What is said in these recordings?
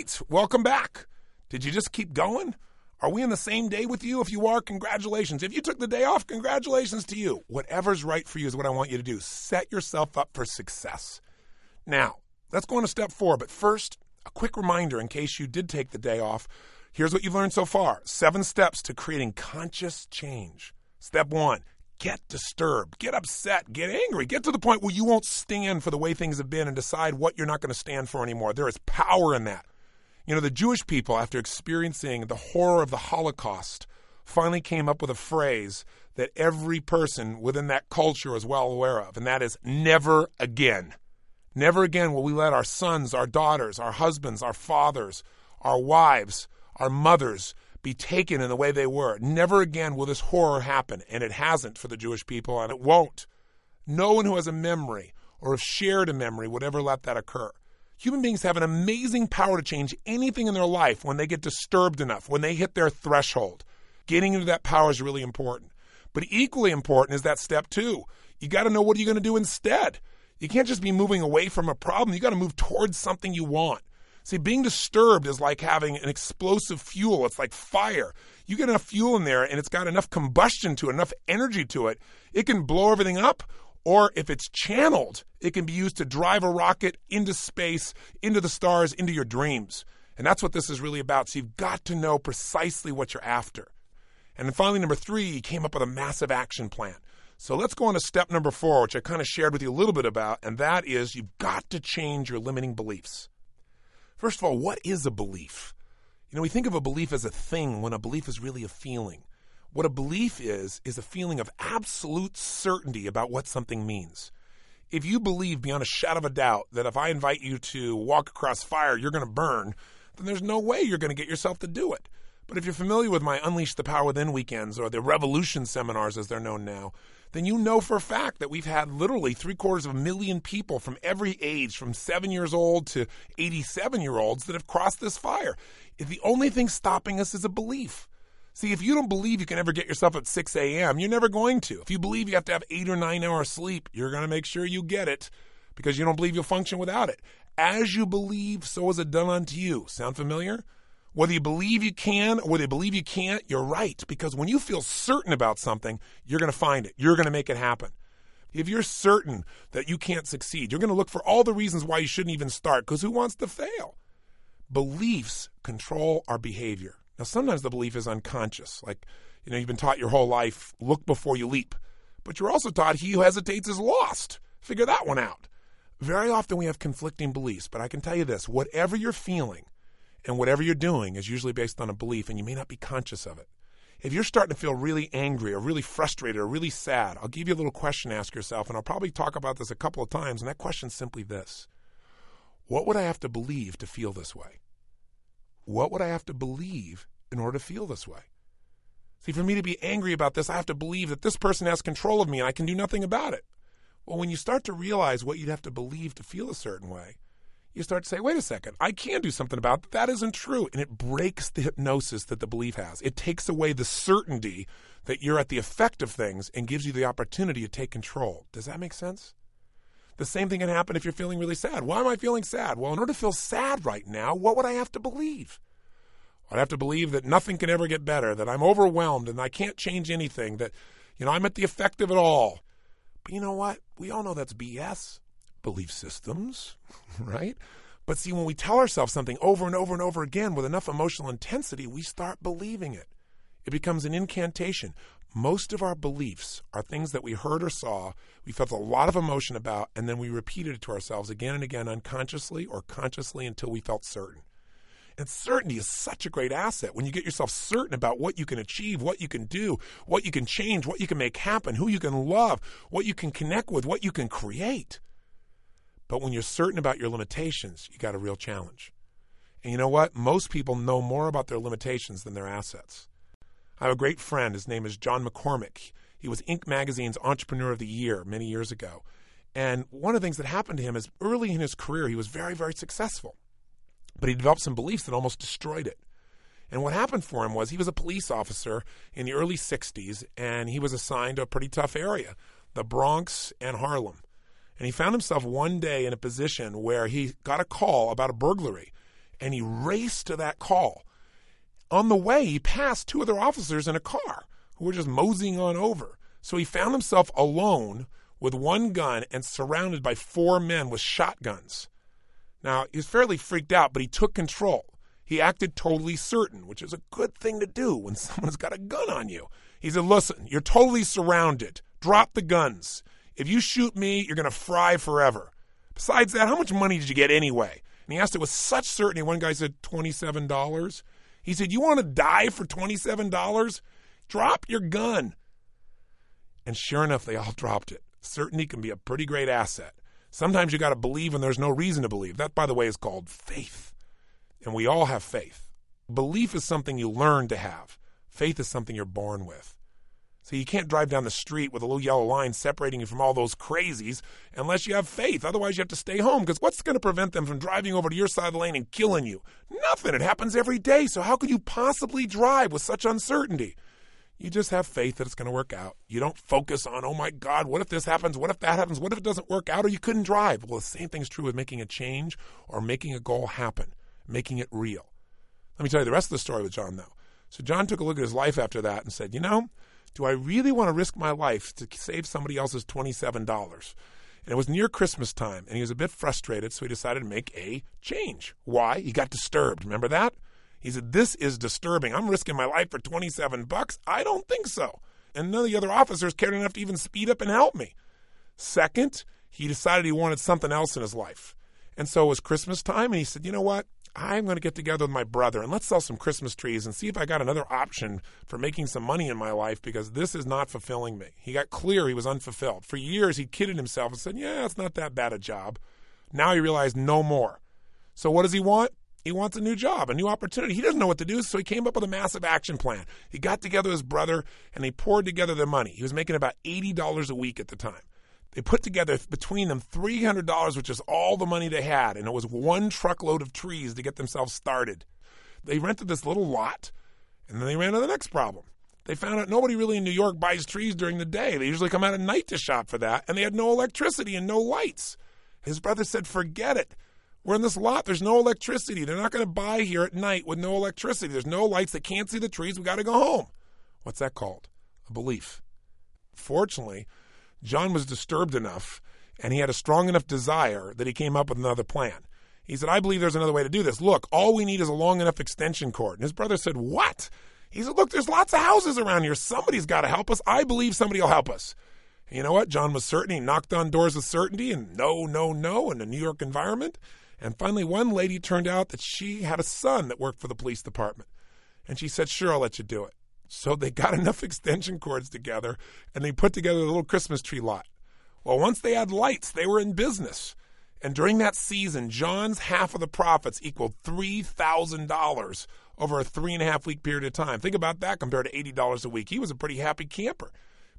Right, welcome back. Did you just keep going? Are we in the same day with you? If you are, congratulations. If you took the day off, congratulations to you. Whatever's right for you is what I want you to do. Set yourself up for success. Now, let's go on to step four. But first, a quick reminder in case you did take the day off. Here's what you've learned so far seven steps to creating conscious change. Step one get disturbed, get upset, get angry, get to the point where you won't stand for the way things have been and decide what you're not going to stand for anymore. There is power in that. You know, the Jewish people, after experiencing the horror of the Holocaust, finally came up with a phrase that every person within that culture is well aware of, and that is never again. Never again will we let our sons, our daughters, our husbands, our fathers, our wives, our mothers be taken in the way they were. Never again will this horror happen, and it hasn't for the Jewish people, and it won't. No one who has a memory or have shared a memory would ever let that occur. Human beings have an amazing power to change anything in their life when they get disturbed enough, when they hit their threshold. Getting into that power is really important. But equally important is that step two. You got to know what are you going to do instead. You can't just be moving away from a problem. You got to move towards something you want. See, being disturbed is like having an explosive fuel. It's like fire. You get enough fuel in there and it's got enough combustion to it, enough energy to it, it can blow everything up. Or if it's channeled, it can be used to drive a rocket into space, into the stars, into your dreams. And that's what this is really about. So you've got to know precisely what you're after. And then finally, number three, you came up with a massive action plan. So let's go on to step number four, which I kind of shared with you a little bit about, and that is you've got to change your limiting beliefs. First of all, what is a belief? You know, we think of a belief as a thing when a belief is really a feeling. What a belief is, is a feeling of absolute certainty about what something means. If you believe beyond a shadow of a doubt that if I invite you to walk across fire, you're going to burn, then there's no way you're going to get yourself to do it. But if you're familiar with my Unleash the Power Within weekends or the Revolution seminars as they're known now, then you know for a fact that we've had literally three quarters of a million people from every age, from seven years old to 87 year olds, that have crossed this fire. The only thing stopping us is a belief. See, if you don't believe you can ever get yourself at 6 a.m., you're never going to. If you believe you have to have eight or nine hours sleep, you're going to make sure you get it because you don't believe you'll function without it. As you believe, so is it done unto you. Sound familiar? Whether you believe you can or whether you believe you can't, you're right. Because when you feel certain about something, you're going to find it. You're going to make it happen. If you're certain that you can't succeed, you're going to look for all the reasons why you shouldn't even start because who wants to fail? Beliefs control our behavior. Now, sometimes the belief is unconscious. Like, you know, you've been taught your whole life, look before you leap. But you're also taught he who hesitates is lost. Figure that one out. Very often we have conflicting beliefs, but I can tell you this whatever you're feeling, and whatever you're doing is usually based on a belief, and you may not be conscious of it. If you're starting to feel really angry or really frustrated or really sad, I'll give you a little question to ask yourself, and I'll probably talk about this a couple of times. And that question's simply this What would I have to believe to feel this way? What would I have to believe in order to feel this way? See, for me to be angry about this, I have to believe that this person has control of me and I can do nothing about it. Well, when you start to realize what you'd have to believe to feel a certain way, you start to say, wait a second, I can do something about that. That isn't true. And it breaks the hypnosis that the belief has. It takes away the certainty that you're at the effect of things and gives you the opportunity to take control. Does that make sense? The same thing can happen if you're feeling really sad. Why am I feeling sad? Well, in order to feel sad right now, what would I have to believe? I'd have to believe that nothing can ever get better, that I'm overwhelmed and I can't change anything, that, you know, I'm at the effect of it all. But you know what? We all know that's BS belief systems, right? But see, when we tell ourselves something over and over and over again with enough emotional intensity, we start believing it. It becomes an incantation. Most of our beliefs are things that we heard or saw, we felt a lot of emotion about, and then we repeated it to ourselves again and again, unconsciously or consciously until we felt certain. And certainty is such a great asset when you get yourself certain about what you can achieve, what you can do, what you can change, what you can make happen, who you can love, what you can connect with, what you can create. But when you're certain about your limitations, you got a real challenge. And you know what? Most people know more about their limitations than their assets. I have a great friend. His name is John McCormack. He was Inc. magazine's Entrepreneur of the Year many years ago. And one of the things that happened to him is early in his career, he was very, very successful. But he developed some beliefs that almost destroyed it. And what happened for him was he was a police officer in the early 60s, and he was assigned to a pretty tough area the Bronx and Harlem. And he found himself one day in a position where he got a call about a burglary. and he raced to that call. On the way, he passed two other officers in a car who were just moseying on over. So he found himself alone with one gun and surrounded by four men with shotguns. Now, he was fairly freaked out, but he took control. He acted totally certain, which is a good thing to do when someone's got a gun on you. He said, Listen, you're totally surrounded. Drop the guns. If you shoot me, you're going to fry forever. Besides that, how much money did you get anyway? And he asked it with such certainty. One guy said $27. He said, You want to die for $27? Drop your gun. And sure enough, they all dropped it. Certainty can be a pretty great asset. Sometimes you got to believe when there's no reason to believe. That, by the way, is called faith. And we all have faith. Belief is something you learn to have, faith is something you're born with. So you can't drive down the street with a little yellow line separating you from all those crazies unless you have faith. Otherwise, you have to stay home because what's going to prevent them from driving over to your side of the lane and killing you? Nothing. It happens every day. So how could you possibly drive with such uncertainty? You just have faith that it's going to work out. You don't focus on, oh my God, what if this happens? What if that happens? What if it doesn't work out or you couldn't drive? Well, the same thing's true with making a change or making a goal happen, making it real. Let me tell you the rest of the story with John, though. So, John took a look at his life after that and said, you know, do I really want to risk my life to save somebody else's $27? And it was near Christmas time, and he was a bit frustrated, so he decided to make a change. Why? He got disturbed. Remember that? He said, This is disturbing. I'm risking my life for 27 bucks. I don't think so. And none of the other officers cared enough to even speed up and help me. Second, he decided he wanted something else in his life. And so it was Christmas time, and he said, You know what? I'm going to get together with my brother and let's sell some Christmas trees and see if I got another option for making some money in my life because this is not fulfilling me. He got clear he was unfulfilled. For years, he kidded himself and said, Yeah, it's not that bad a job. Now he realized no more. So what does he want? He wants a new job, a new opportunity. He doesn't know what to do, so he came up with a massive action plan. He got together his brother and they poured together the money. He was making about $80 a week at the time. They put together between them $300, which is all the money they had, and it was one truckload of trees to get themselves started. They rented this little lot, and then they ran into the next problem. They found out nobody really in New York buys trees during the day. They usually come out at night to shop for that, and they had no electricity and no lights. His brother said, Forget it. We're in this lot. There's no electricity. They're not going to buy here at night with no electricity. There's no lights. They can't see the trees. We got to go home. What's that called? A belief. Fortunately, John was disturbed enough and he had a strong enough desire that he came up with another plan. He said, I believe there's another way to do this. Look, all we need is a long enough extension cord. And his brother said, What? He said, Look, there's lots of houses around here. Somebody's got to help us. I believe somebody will help us. And you know what? John was certain. He knocked on doors with certainty and no, no, no in the New York environment. And finally, one lady turned out that she had a son that worked for the police department. And she said, Sure, I'll let you do it. So they got enough extension cords together and they put together a little Christmas tree lot. Well, once they had lights, they were in business. And during that season, John's half of the profits equaled $3,000 over a three and a half week period of time. Think about that compared to $80 a week. He was a pretty happy camper.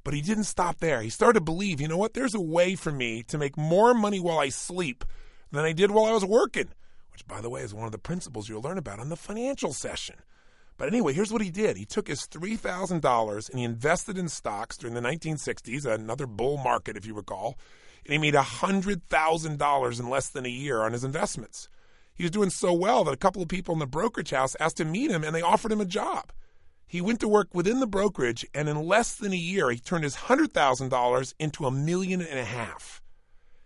But he didn't stop there. He started to believe, you know what? There's a way for me to make more money while I sleep than I did while I was working, which, by the way, is one of the principles you'll learn about on the financial session. But anyway, here's what he did. He took his $3,000 and he invested in stocks during the 1960s, another bull market, if you recall, and he made $100,000 in less than a year on his investments. He was doing so well that a couple of people in the brokerage house asked to meet him and they offered him a job. He went to work within the brokerage, and in less than a year, he turned his $100,000 into a million and a half.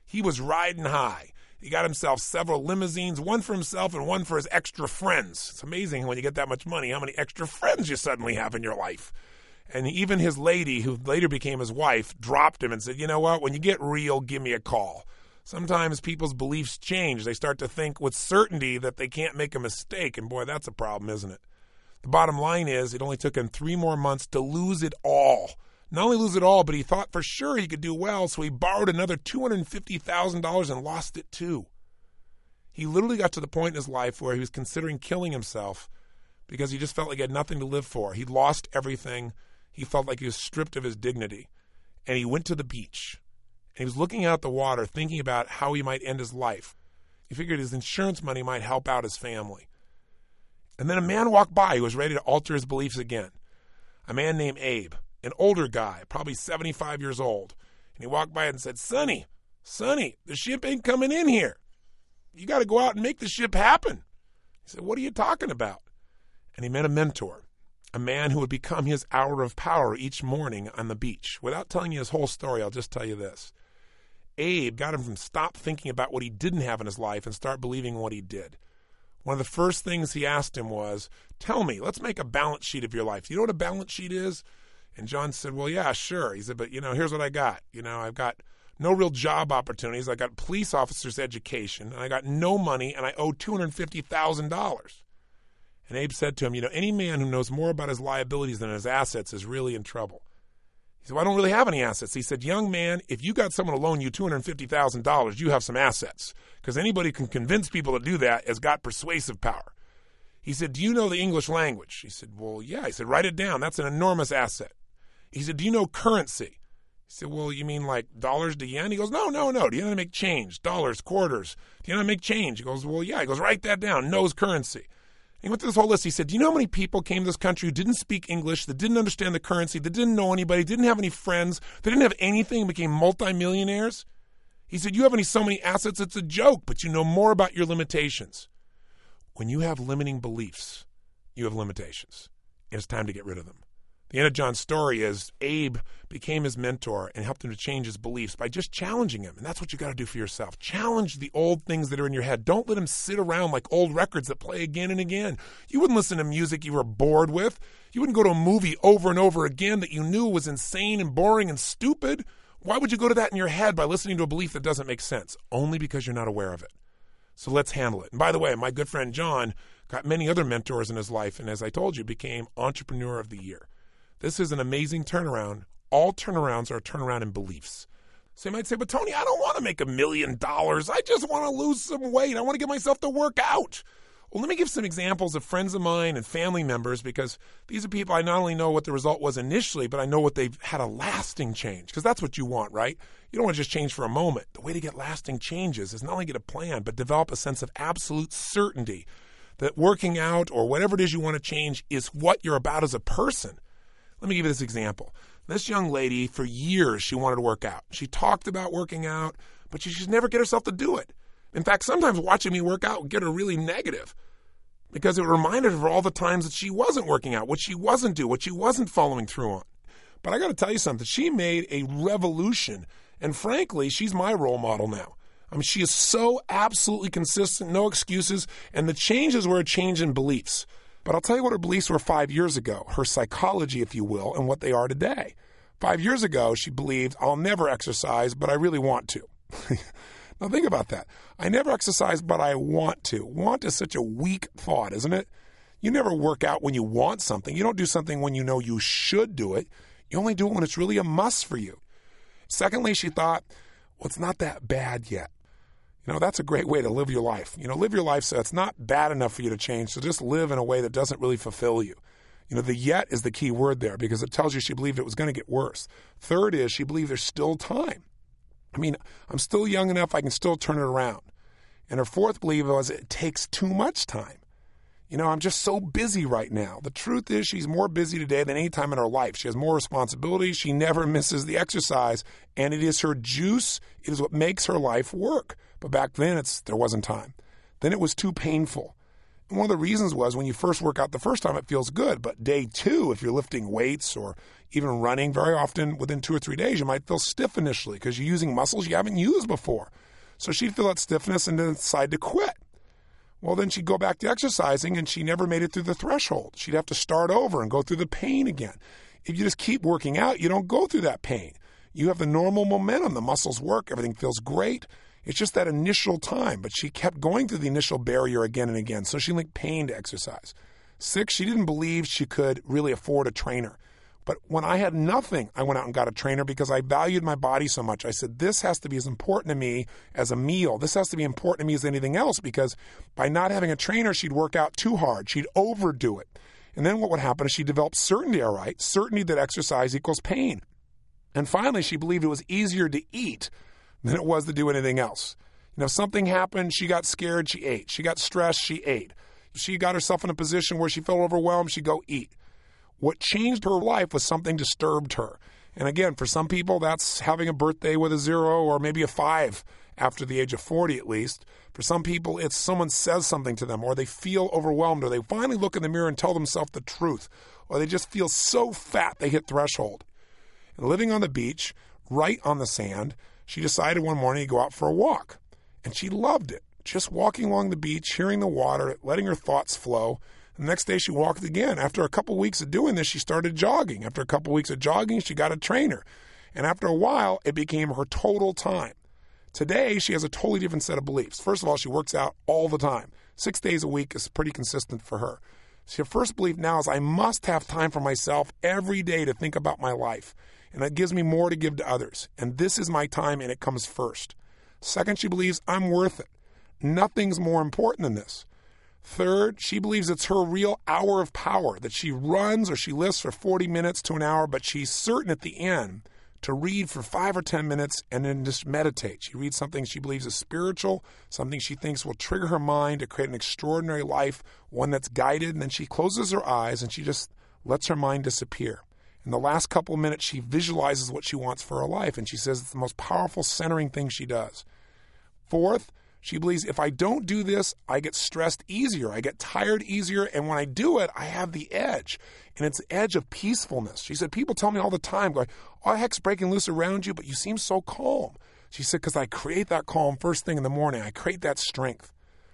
He was riding high. He got himself several limousines, one for himself and one for his extra friends. It's amazing when you get that much money, how many extra friends you suddenly have in your life. And even his lady, who later became his wife, dropped him and said, You know what? When you get real, give me a call. Sometimes people's beliefs change. They start to think with certainty that they can't make a mistake. And boy, that's a problem, isn't it? The bottom line is, it only took him three more months to lose it all. Not only lose it all, but he thought for sure he could do well, so he borrowed another $250,000 and lost it too. He literally got to the point in his life where he was considering killing himself because he just felt like he had nothing to live for. He'd lost everything. He felt like he was stripped of his dignity. And he went to the beach. And he was looking out at the water, thinking about how he might end his life. He figured his insurance money might help out his family. And then a man walked by who was ready to alter his beliefs again. A man named Abe an older guy, probably 75 years old. And he walked by and said, Sonny, Sonny, the ship ain't coming in here. You got to go out and make the ship happen. He said, What are you talking about? And he met a mentor, a man who would become his hour of power each morning on the beach. Without telling you his whole story, I'll just tell you this. Abe got him from stop thinking about what he didn't have in his life and start believing what he did. One of the first things he asked him was, Tell me, let's make a balance sheet of your life. You know what a balance sheet is? And John said, Well, yeah, sure. He said, But, you know, here's what I got. You know, I've got no real job opportunities. I got police officer's education, and I got no money, and I owe $250,000. And Abe said to him, You know, any man who knows more about his liabilities than his assets is really in trouble. He said, well, I don't really have any assets. He said, Young man, if you got someone to loan you $250,000, you have some assets. Because anybody can convince people to do that has got persuasive power. He said, Do you know the English language? He said, Well, yeah. He said, Write it down. That's an enormous asset. He said, Do you know currency? He said, Well, you mean like dollars to yen? He goes, No, no, no. Do you know how to make change? Dollars, quarters. Do you know how to make change? He goes, Well, yeah. He goes, Write that down. Knows currency. He went through this whole list. He said, Do you know how many people came to this country who didn't speak English, that didn't understand the currency, that didn't know anybody, didn't have any friends, that didn't have anything, became multimillionaires? He said, You have any so many assets, it's a joke, but you know more about your limitations. When you have limiting beliefs, you have limitations. And it's time to get rid of them. The end of John's story is Abe became his mentor and helped him to change his beliefs by just challenging him. And that's what you got to do for yourself. Challenge the old things that are in your head. Don't let them sit around like old records that play again and again. You wouldn't listen to music you were bored with. You wouldn't go to a movie over and over again that you knew was insane and boring and stupid. Why would you go to that in your head by listening to a belief that doesn't make sense? Only because you're not aware of it. So let's handle it. And by the way, my good friend John got many other mentors in his life, and as I told you, became Entrepreneur of the Year. This is an amazing turnaround. All turnarounds are a turnaround in beliefs. So you might say, but Tony, I don't want to make a million dollars. I just want to lose some weight. I want to get myself to work out. Well, let me give some examples of friends of mine and family members because these are people I not only know what the result was initially, but I know what they've had a lasting change because that's what you want, right? You don't want to just change for a moment. The way to get lasting changes is not only get a plan, but develop a sense of absolute certainty that working out or whatever it is you want to change is what you're about as a person. Let me give you this example. This young lady, for years, she wanted to work out. She talked about working out, but she should never get herself to do it. In fact, sometimes watching me work out would get her really negative because it reminded her of all the times that she wasn't working out, what she wasn't doing, what she wasn't following through on. But I got to tell you something. She made a revolution. And frankly, she's my role model now. I mean, she is so absolutely consistent, no excuses. And the changes were a change in beliefs. But I'll tell you what her beliefs were five years ago, her psychology, if you will, and what they are today. Five years ago, she believed, I'll never exercise, but I really want to. now, think about that. I never exercise, but I want to. Want is such a weak thought, isn't it? You never work out when you want something. You don't do something when you know you should do it. You only do it when it's really a must for you. Secondly, she thought, well, it's not that bad yet. You know, that's a great way to live your life. You know, live your life so it's not bad enough for you to change. So just live in a way that doesn't really fulfill you. You know, the yet is the key word there because it tells you she believed it was going to get worse. Third is she believed there's still time. I mean, I'm still young enough, I can still turn it around. And her fourth belief was it takes too much time. You know, I'm just so busy right now. The truth is, she's more busy today than any time in her life. She has more responsibilities. She never misses the exercise, and it is her juice. It is what makes her life work. But back then, it's there wasn't time. Then it was too painful. And one of the reasons was when you first work out the first time, it feels good. But day two, if you're lifting weights or even running, very often within two or three days, you might feel stiff initially because you're using muscles you haven't used before. So she'd feel that stiffness and then decide to quit. Well, then she'd go back to exercising and she never made it through the threshold. She'd have to start over and go through the pain again. If you just keep working out, you don't go through that pain. You have the normal momentum. The muscles work, everything feels great. It's just that initial time, but she kept going through the initial barrier again and again. So she linked pain to exercise. Six, she didn't believe she could really afford a trainer. But when I had nothing, I went out and got a trainer because I valued my body so much. I said, this has to be as important to me as a meal. This has to be important to me as anything else because by not having a trainer, she'd work out too hard. She'd overdo it. And then what would happen is she developed certainty, all right, certainty that exercise equals pain. And finally, she believed it was easier to eat than it was to do anything else. You know, something happened, she got scared, she ate. She got stressed, she ate. She got herself in a position where she felt overwhelmed, she'd go eat. What changed her life was something disturbed her. And again, for some people, that's having a birthday with a zero or maybe a five after the age of 40 at least. For some people, it's someone says something to them or they feel overwhelmed or they finally look in the mirror and tell themselves the truth or they just feel so fat they hit threshold. And living on the beach, right on the sand, she decided one morning to go out for a walk. And she loved it. Just walking along the beach, hearing the water, letting her thoughts flow. The next day she walked again. After a couple weeks of doing this, she started jogging. After a couple weeks of jogging, she got a trainer. And after a while, it became her total time. Today, she has a totally different set of beliefs. First of all, she works out all the time. Six days a week is pretty consistent for her. So her first belief now is I must have time for myself every day to think about my life. And that gives me more to give to others. And this is my time and it comes first. Second, she believes I'm worth it. Nothing's more important than this. Third, she believes it's her real hour of power, that she runs or she lifts for 40 minutes to an hour, but she's certain at the end to read for five or 10 minutes and then just meditate. She reads something she believes is spiritual, something she thinks will trigger her mind to create an extraordinary life, one that's guided, and then she closes her eyes and she just lets her mind disappear. In the last couple minutes, she visualizes what she wants for her life, and she says it's the most powerful centering thing she does. Fourth, she believes if I don't do this, I get stressed easier. I get tired easier. And when I do it, I have the edge. And it's the edge of peacefulness. She said, People tell me all the time, going, Oh, heck's breaking loose around you, but you seem so calm. She said, Because I create that calm first thing in the morning. I create that strength.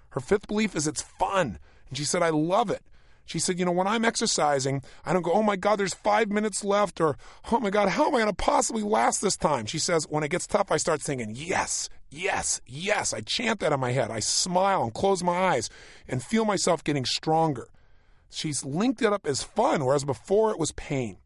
Her fifth belief is it's fun. And she said, I love it. She said, You know, when I'm exercising, I don't go, Oh my God, there's five minutes left, or Oh my God, how am I going to possibly last this time? She says, When it gets tough, I start singing, Yes, yes, yes. I chant that in my head. I smile and close my eyes and feel myself getting stronger. She's linked it up as fun, whereas before it was pain.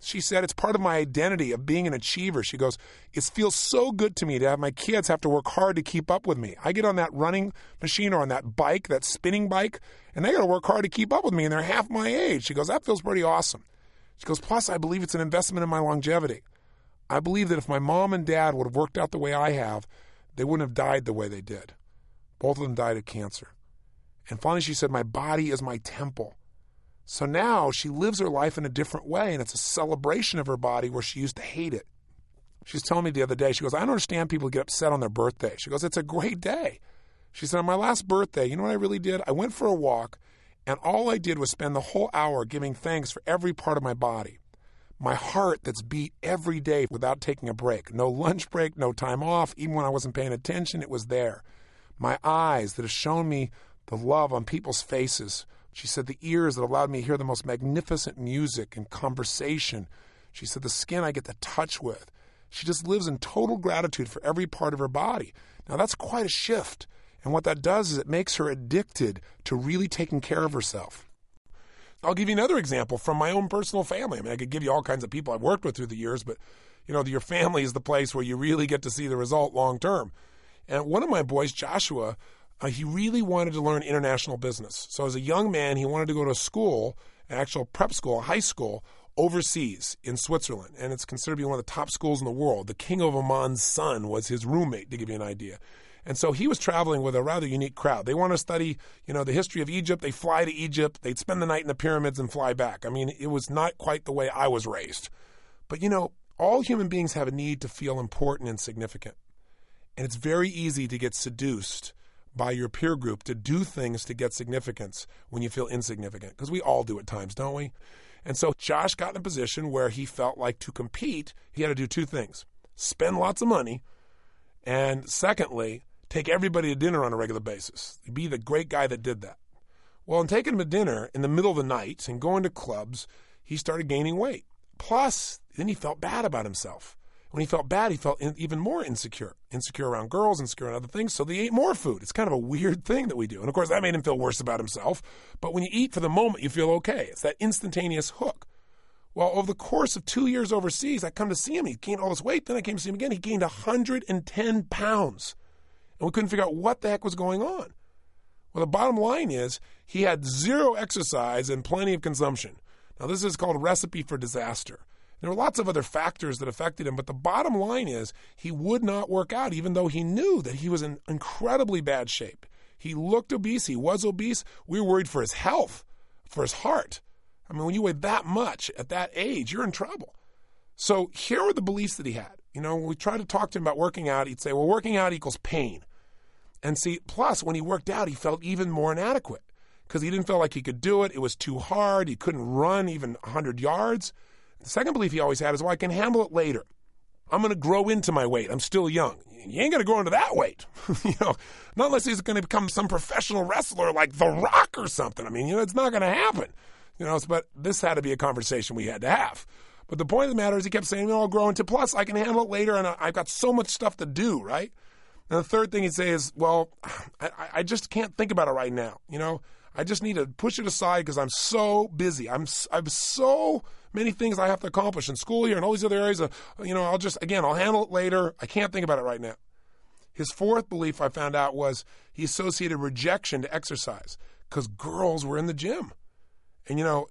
She said, It's part of my identity of being an achiever. She goes, It feels so good to me to have my kids have to work hard to keep up with me. I get on that running machine or on that bike, that spinning bike, and they got to work hard to keep up with me, and they're half my age. She goes, That feels pretty awesome. She goes, Plus, I believe it's an investment in my longevity. I believe that if my mom and dad would have worked out the way I have, they wouldn't have died the way they did. Both of them died of cancer. And finally, she said, My body is my temple. So now she lives her life in a different way, and it's a celebration of her body where she used to hate it. She's telling me the other day, she goes, I don't understand people get upset on their birthday. She goes, It's a great day. She said, On my last birthday, you know what I really did? I went for a walk, and all I did was spend the whole hour giving thanks for every part of my body. My heart that's beat every day without taking a break. No lunch break, no time off. Even when I wasn't paying attention, it was there. My eyes that have shown me the love on people's faces she said the ears that allowed me to hear the most magnificent music and conversation. She said the skin I get to touch with. She just lives in total gratitude for every part of her body. Now, that's quite a shift. And what that does is it makes her addicted to really taking care of herself. I'll give you another example from my own personal family. I mean, I could give you all kinds of people I've worked with through the years, but you know, your family is the place where you really get to see the result long term. And one of my boys, Joshua, uh, he really wanted to learn international business. So as a young man, he wanted to go to school, an actual prep school, a high school, overseas in Switzerland. And it's considered to be one of the top schools in the world. The King of Oman's son was his roommate, to give you an idea. And so he was traveling with a rather unique crowd. They want to study, you know, the history of Egypt. They fly to Egypt. They'd spend the night in the pyramids and fly back. I mean, it was not quite the way I was raised. But, you know, all human beings have a need to feel important and significant. And it's very easy to get seduced by your peer group to do things to get significance when you feel insignificant. Because we all do at times, don't we? And so Josh got in a position where he felt like to compete, he had to do two things spend lots of money, and secondly, take everybody to dinner on a regular basis. Be the great guy that did that. Well, in taking him to dinner in the middle of the night and going to clubs, he started gaining weight. Plus, then he felt bad about himself. When he felt bad, he felt in, even more insecure. Insecure around girls, insecure around other things. So they ate more food. It's kind of a weird thing that we do. And of course, that made him feel worse about himself. But when you eat for the moment, you feel okay. It's that instantaneous hook. Well, over the course of two years overseas, I come to see him. He gained all this weight. Then I came to see him again. He gained 110 pounds. And we couldn't figure out what the heck was going on. Well, the bottom line is he had zero exercise and plenty of consumption. Now, this is called recipe for disaster. There were lots of other factors that affected him, but the bottom line is he would not work out, even though he knew that he was in incredibly bad shape. He looked obese, he was obese. We were worried for his health, for his heart. I mean, when you weigh that much at that age, you're in trouble. So here were the beliefs that he had. You know, when we tried to talk to him about working out, he'd say, well, working out equals pain. And see, plus, when he worked out, he felt even more inadequate because he didn't feel like he could do it. It was too hard. He couldn't run even 100 yards. The second belief he always had is, well, I can handle it later. I'm going to grow into my weight. I'm still young. You ain't going to grow into that weight. you know, not unless he's going to become some professional wrestler like The Rock or something. I mean, you know, it's not going to happen. You know, but this had to be a conversation we had to have. But the point of the matter is, he kept saying, know, I'll grow into plus. I can handle it later, and I've got so much stuff to do, right? And the third thing he'd say is, well, I, I just can't think about it right now. You know, I just need to push it aside because I'm so busy. I'm I'm so many things I have to accomplish in school here and all these other areas. Of, you know, I'll just again I'll handle it later. I can't think about it right now. His fourth belief I found out was he associated rejection to exercise because girls were in the gym. And you know,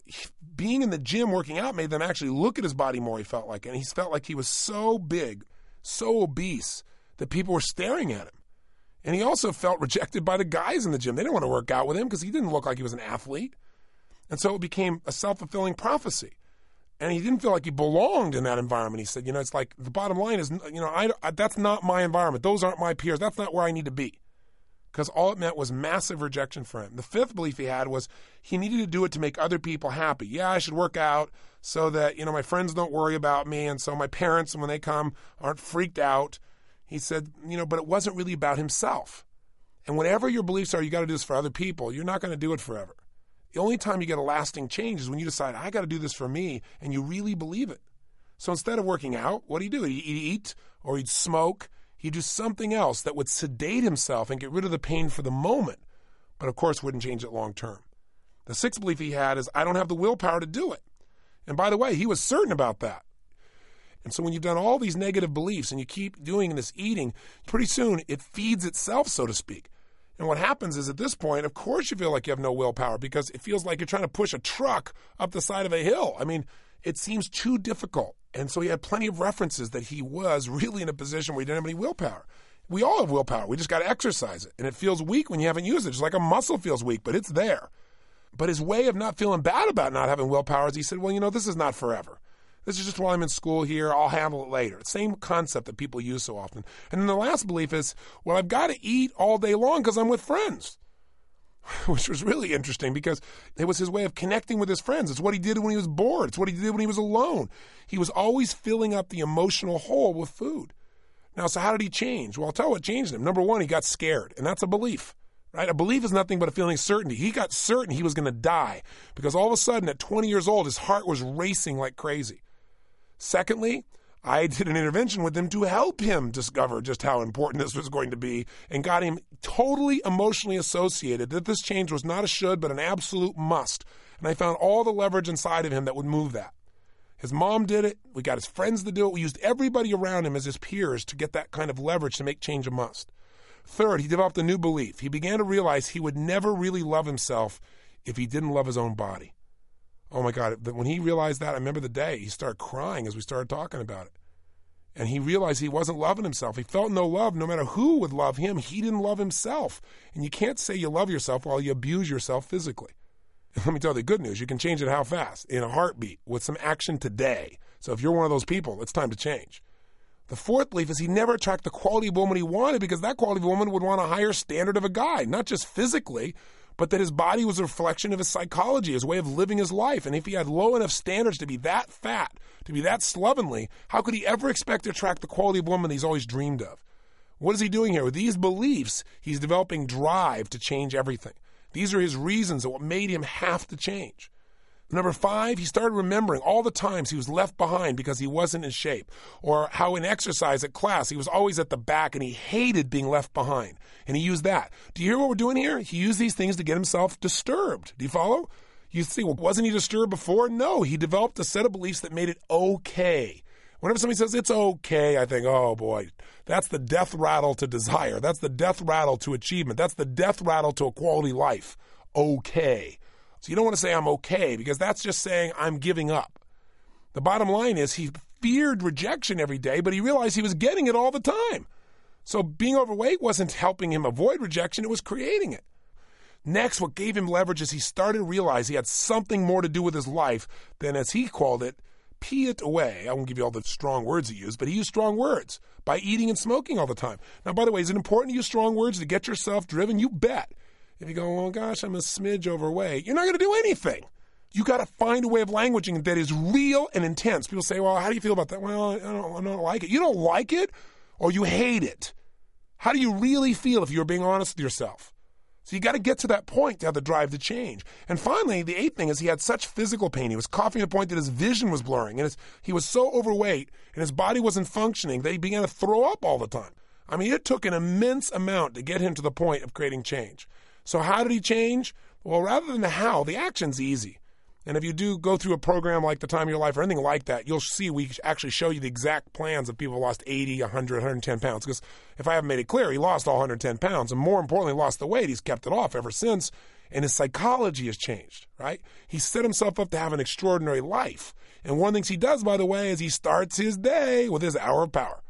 being in the gym working out made them actually look at his body more. He felt like, and he felt like he was so big, so obese that people were staring at him. And he also felt rejected by the guys in the gym. They didn't want to work out with him because he didn't look like he was an athlete. And so it became a self fulfilling prophecy. And he didn't feel like he belonged in that environment. He said, you know, it's like the bottom line is, you know, I, I, that's not my environment. Those aren't my peers. That's not where I need to be. Because all it meant was massive rejection for him. The fifth belief he had was he needed to do it to make other people happy. Yeah, I should work out so that, you know, my friends don't worry about me. And so my parents, when they come, aren't freaked out. He said, you know, but it wasn't really about himself. And whatever your beliefs are, you got to do this for other people. You're not going to do it forever. The only time you get a lasting change is when you decide, I got to do this for me, and you really believe it. So instead of working out, what do you do? He'd eat or he'd smoke. He'd do something else that would sedate himself and get rid of the pain for the moment, but of course wouldn't change it long term. The sixth belief he had is, I don't have the willpower to do it. And by the way, he was certain about that. And so when you've done all these negative beliefs and you keep doing this eating, pretty soon it feeds itself, so to speak. And what happens is at this point, of course, you feel like you have no willpower because it feels like you're trying to push a truck up the side of a hill. I mean, it seems too difficult. And so he had plenty of references that he was really in a position where he didn't have any willpower. We all have willpower. We just got to exercise it. And it feels weak when you haven't used it. It's like a muscle feels weak, but it's there. But his way of not feeling bad about not having willpower is he said, well, you know, this is not forever. This is just while I'm in school here. I'll handle it later. Same concept that people use so often. And then the last belief is, well, I've got to eat all day long because I'm with friends. Which was really interesting because it was his way of connecting with his friends. It's what he did when he was bored. It's what he did when he was alone. He was always filling up the emotional hole with food. Now, so how did he change? Well, I'll tell you what changed him. Number one, he got scared, and that's a belief right? A belief is nothing but a feeling of certainty. He got certain he was going to die because all of a sudden, at 20 years old, his heart was racing like crazy. Secondly, I did an intervention with him to help him discover just how important this was going to be and got him totally emotionally associated that this change was not a should, but an absolute must. And I found all the leverage inside of him that would move that. His mom did it. We got his friends to do it. We used everybody around him as his peers to get that kind of leverage to make change a must. Third, he developed a new belief. He began to realize he would never really love himself if he didn't love his own body. Oh my God. When he realized that, I remember the day he started crying as we started talking about it. And he realized he wasn't loving himself. He felt no love no matter who would love him. He didn't love himself. And you can't say you love yourself while you abuse yourself physically. Let me tell you the good news you can change it how fast? In a heartbeat with some action today. So if you're one of those people, it's time to change. The fourth belief is he never attracted the quality of woman he wanted because that quality of woman would want a higher standard of a guy, not just physically, but that his body was a reflection of his psychology, his way of living his life. And if he had low enough standards to be that fat, to be that slovenly, how could he ever expect to attract the quality of woman he's always dreamed of? What is he doing here? With these beliefs, he's developing drive to change everything. These are his reasons of what made him have to change. Number five, he started remembering all the times he was left behind because he wasn't in shape, or how in exercise at class he was always at the back and he hated being left behind. And he used that. Do you hear what we're doing here? He used these things to get himself disturbed. Do you follow? You see, well, wasn't he disturbed before? No, he developed a set of beliefs that made it okay. Whenever somebody says it's okay, I think, oh boy, that's the death rattle to desire. That's the death rattle to achievement. That's the death rattle to a quality life. Okay. So you don't want to say I'm okay because that's just saying I'm giving up. The bottom line is he feared rejection every day, but he realized he was getting it all the time. So being overweight wasn't helping him avoid rejection, it was creating it. Next, what gave him leverage is he started to realize he had something more to do with his life than, as he called it, pee it away. I won't give you all the strong words he used, but he used strong words by eating and smoking all the time. Now, by the way, is it important to use strong words to get yourself driven? You bet. If you go, oh gosh, I'm a smidge overweight, you're not going to do anything. You got to find a way of languaging that is real and intense. People say, well, how do you feel about that? Well, I don't, I don't like it. You don't like it or you hate it. How do you really feel if you're being honest with yourself? So you got to get to that point to have the drive to change. And finally, the eighth thing is he had such physical pain. He was coughing to the point that his vision was blurring, and his, he was so overweight, and his body wasn't functioning that he began to throw up all the time. I mean, it took an immense amount to get him to the point of creating change. So how did he change? Well, rather than the how, the action's easy. And if you do go through a program like The Time of Your Life or anything like that, you'll see we actually show you the exact plans of people who lost 80, 100, 110 pounds. Because if I haven't made it clear, he lost all 110 pounds. And more importantly, lost the weight. He's kept it off ever since. And his psychology has changed, right? He set himself up to have an extraordinary life. And one of the things he does, by the way, is he starts his day with his hour of power.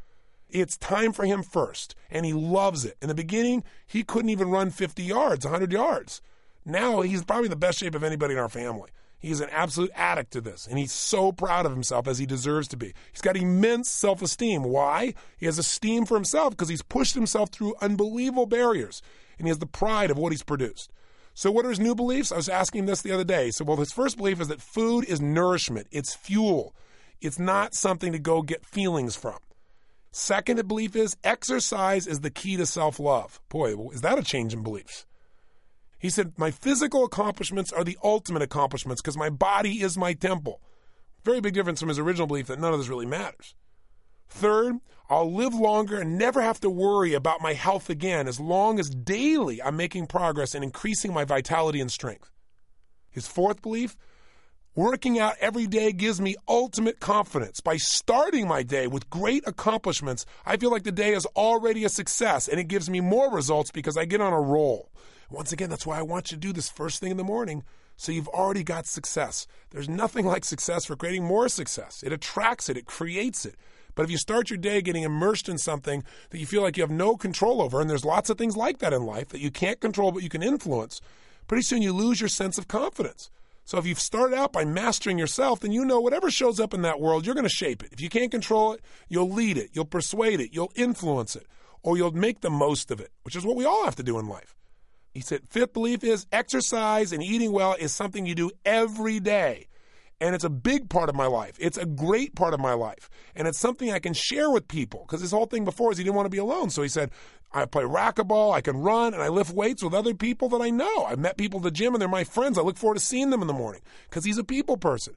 It's time for him first, and he loves it. In the beginning, he couldn't even run 50 yards, 100 yards. Now he's probably the best shape of anybody in our family. He's an absolute addict to this, and he's so proud of himself as he deserves to be. He's got immense self esteem. Why? He has esteem for himself because he's pushed himself through unbelievable barriers, and he has the pride of what he's produced. So, what are his new beliefs? I was asking him this the other day. So, well, his first belief is that food is nourishment, it's fuel, it's not something to go get feelings from. Second belief is exercise is the key to self love. Boy, is that a change in beliefs? He said, My physical accomplishments are the ultimate accomplishments because my body is my temple. Very big difference from his original belief that none of this really matters. Third, I'll live longer and never have to worry about my health again as long as daily I'm making progress and increasing my vitality and strength. His fourth belief working out every day gives me ultimate confidence. By starting my day with great accomplishments, I feel like the day is already a success and it gives me more results because I get on a roll. Once again, that's why I want you to do this first thing in the morning so you've already got success. There's nothing like success for creating more success. It attracts it, it creates it. But if you start your day getting immersed in something that you feel like you have no control over, and there's lots of things like that in life that you can't control but you can influence, pretty soon you lose your sense of confidence. So if you've started out by mastering yourself, then you know whatever shows up in that world, you're going to shape it. If you can't control it, you'll lead it, you'll persuade it, you'll influence it, or you'll make the most of it, which is what we all have to do in life. He said, fifth belief is exercise and eating well is something you do every day. And it's a big part of my life. It's a great part of my life. And it's something I can share with people. Because his whole thing before is he didn't want to be alone. So he said, I play racquetball, I can run, and I lift weights with other people that I know. I've met people at the gym and they're my friends. I look forward to seeing them in the morning because he's a people person.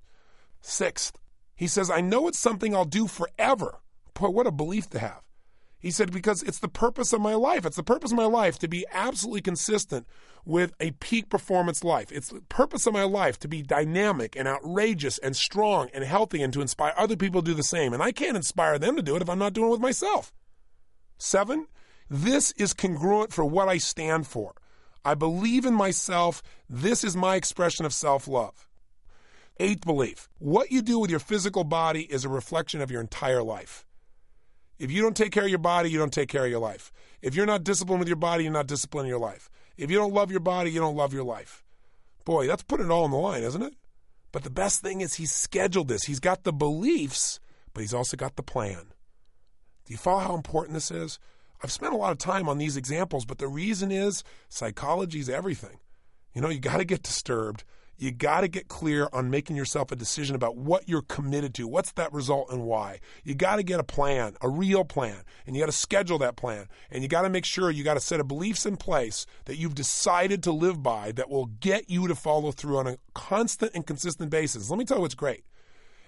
Sixth, he says, I know it's something I'll do forever. Boy, what a belief to have. He said, because it's the purpose of my life. It's the purpose of my life to be absolutely consistent with a peak performance life. It's the purpose of my life to be dynamic and outrageous and strong and healthy and to inspire other people to do the same. And I can't inspire them to do it if I'm not doing it with myself. Seven, this is congruent for what I stand for. I believe in myself. This is my expression of self love. Eighth belief what you do with your physical body is a reflection of your entire life. If you don't take care of your body, you don't take care of your life. If you're not disciplined with your body, you're not disciplined in your life. If you don't love your body, you don't love your life. Boy, that's putting it all on the line, isn't it? But the best thing is he's scheduled this. He's got the beliefs, but he's also got the plan. Do you follow how important this is? I've spent a lot of time on these examples, but the reason is psychology is everything. You know, you got to get disturbed you got to get clear on making yourself a decision about what you're committed to. What's that result and why? You got to get a plan, a real plan, and you got to schedule that plan. And you got to make sure you got a set of beliefs in place that you've decided to live by that will get you to follow through on a constant and consistent basis. Let me tell you what's great.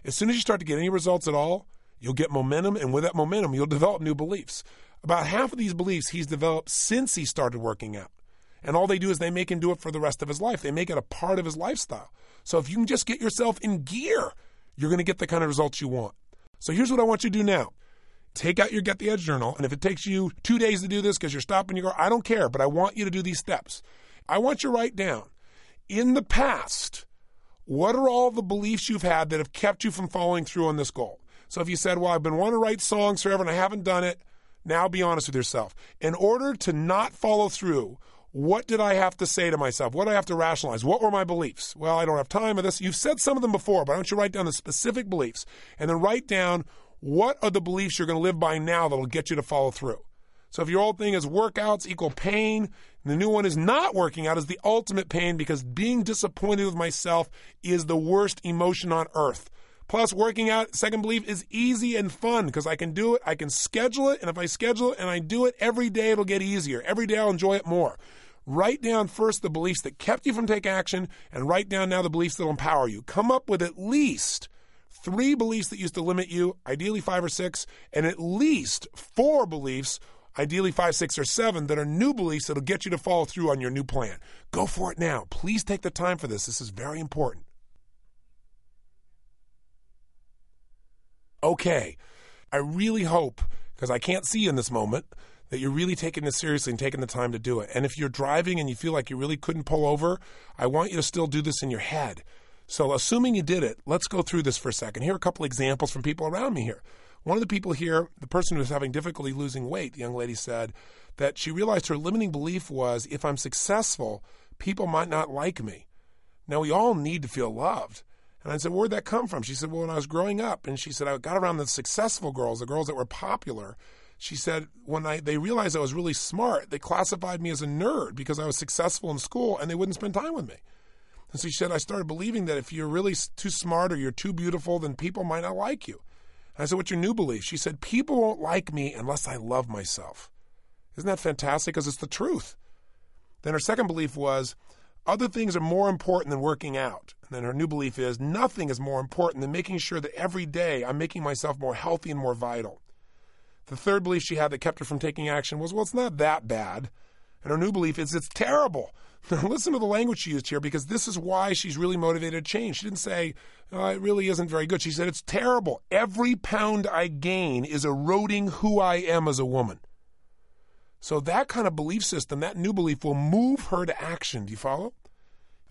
As soon as you start to get any results at all, you'll get momentum, and with that momentum, you'll develop new beliefs. About half of these beliefs he's developed since he started working out. And all they do is they make him do it for the rest of his life. They make it a part of his lifestyle. So if you can just get yourself in gear, you're going to get the kind of results you want. So here's what I want you to do now. Take out your Get the Edge journal, and if it takes you two days to do this because you're stopping your car, I don't care, but I want you to do these steps. I want you to write down in the past, what are all the beliefs you've had that have kept you from following through on this goal? So if you said, Well, I've been wanting to write songs forever and I haven't done it, now be honest with yourself. In order to not follow through, What did I have to say to myself? What did I have to rationalize? What were my beliefs? Well, I don't have time for this. You've said some of them before, but I want you to write down the specific beliefs and then write down what are the beliefs you're going to live by now that'll get you to follow through. So if your old thing is workouts equal pain, the new one is not working out is the ultimate pain because being disappointed with myself is the worst emotion on earth. Plus, working out, second belief, is easy and fun because I can do it, I can schedule it, and if I schedule it and I do it every day, it'll get easier. Every day I'll enjoy it more. Write down first the beliefs that kept you from taking action, and write down now the beliefs that will empower you. Come up with at least three beliefs that used to limit you, ideally five or six, and at least four beliefs, ideally five, six, or seven, that are new beliefs that'll get you to follow through on your new plan. Go for it now. Please take the time for this. This is very important. Okay. I really hope, because I can't see in this moment, that you're really taking this seriously and taking the time to do it. And if you're driving and you feel like you really couldn't pull over, I want you to still do this in your head. So, assuming you did it, let's go through this for a second. Here are a couple examples from people around me here. One of the people here, the person who was having difficulty losing weight, the young lady said that she realized her limiting belief was if I'm successful, people might not like me. Now, we all need to feel loved. And I said, Where'd that come from? She said, Well, when I was growing up, and she said, I got around the successful girls, the girls that were popular. She said, when I, they realized I was really smart, they classified me as a nerd because I was successful in school and they wouldn't spend time with me. And so she said, I started believing that if you're really too smart or you're too beautiful, then people might not like you. And I said, What's your new belief? She said, People won't like me unless I love myself. Isn't that fantastic? Because it's the truth. Then her second belief was, other things are more important than working out. And then her new belief is nothing is more important than making sure that every day I'm making myself more healthy and more vital. The third belief she had that kept her from taking action was, well, it's not that bad. And her new belief is, it's terrible. Now, listen to the language she used here because this is why she's really motivated to change. She didn't say, oh, it really isn't very good. She said, it's terrible. Every pound I gain is eroding who I am as a woman. So that kind of belief system, that new belief, will move her to action. Do you follow?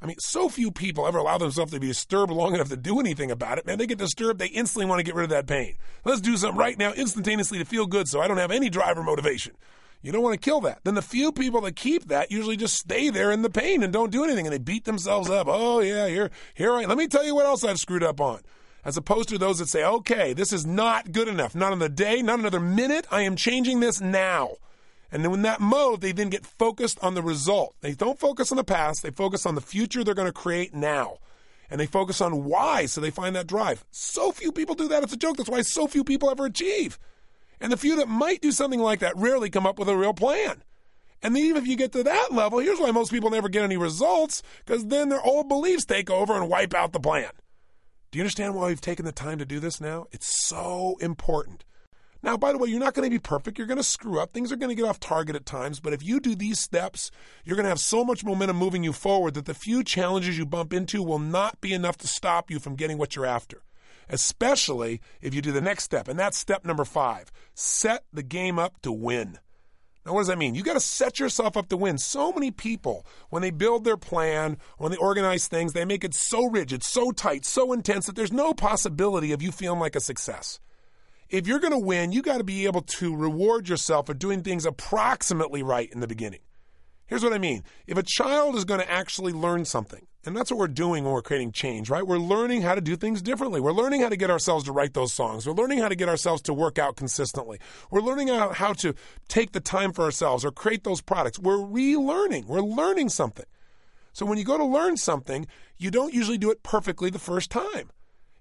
I mean, so few people ever allow themselves to be disturbed long enough to do anything about it. Man, they get disturbed, they instantly want to get rid of that pain. Let's do something right now, instantaneously to feel good so I don't have any driver motivation. You don't want to kill that. Then the few people that keep that usually just stay there in the pain and don't do anything and they beat themselves up. Oh, yeah, here, here I Let me tell you what else I've screwed up on. As opposed to those that say, okay, this is not good enough. Not another day, not another minute. I am changing this now. And then in that mode, they then get focused on the result. They don't focus on the past, they focus on the future they're going to create now. And they focus on why, so they find that drive. So few people do that. It's a joke. That's why so few people ever achieve. And the few that might do something like that rarely come up with a real plan. And then even if you get to that level, here's why most people never get any results, because then their old beliefs take over and wipe out the plan. Do you understand why we've taken the time to do this now? It's so important. Now, by the way, you're not going to be perfect. You're going to screw up. Things are going to get off target at times. But if you do these steps, you're going to have so much momentum moving you forward that the few challenges you bump into will not be enough to stop you from getting what you're after. Especially if you do the next step. And that's step number five set the game up to win. Now, what does that mean? You got to set yourself up to win. So many people, when they build their plan, when they organize things, they make it so rigid, so tight, so intense that there's no possibility of you feeling like a success if you're going to win, you got to be able to reward yourself for doing things approximately right in the beginning. Here's what I mean. If a child is going to actually learn something, and that's what we're doing when we're creating change, right? We're learning how to do things differently. We're learning how to get ourselves to write those songs. We're learning how to get ourselves to work out consistently. We're learning how, to take the time for ourselves or create those products. We're relearning. We're learning something. So when you go to learn something, you don't usually do it perfectly the first time.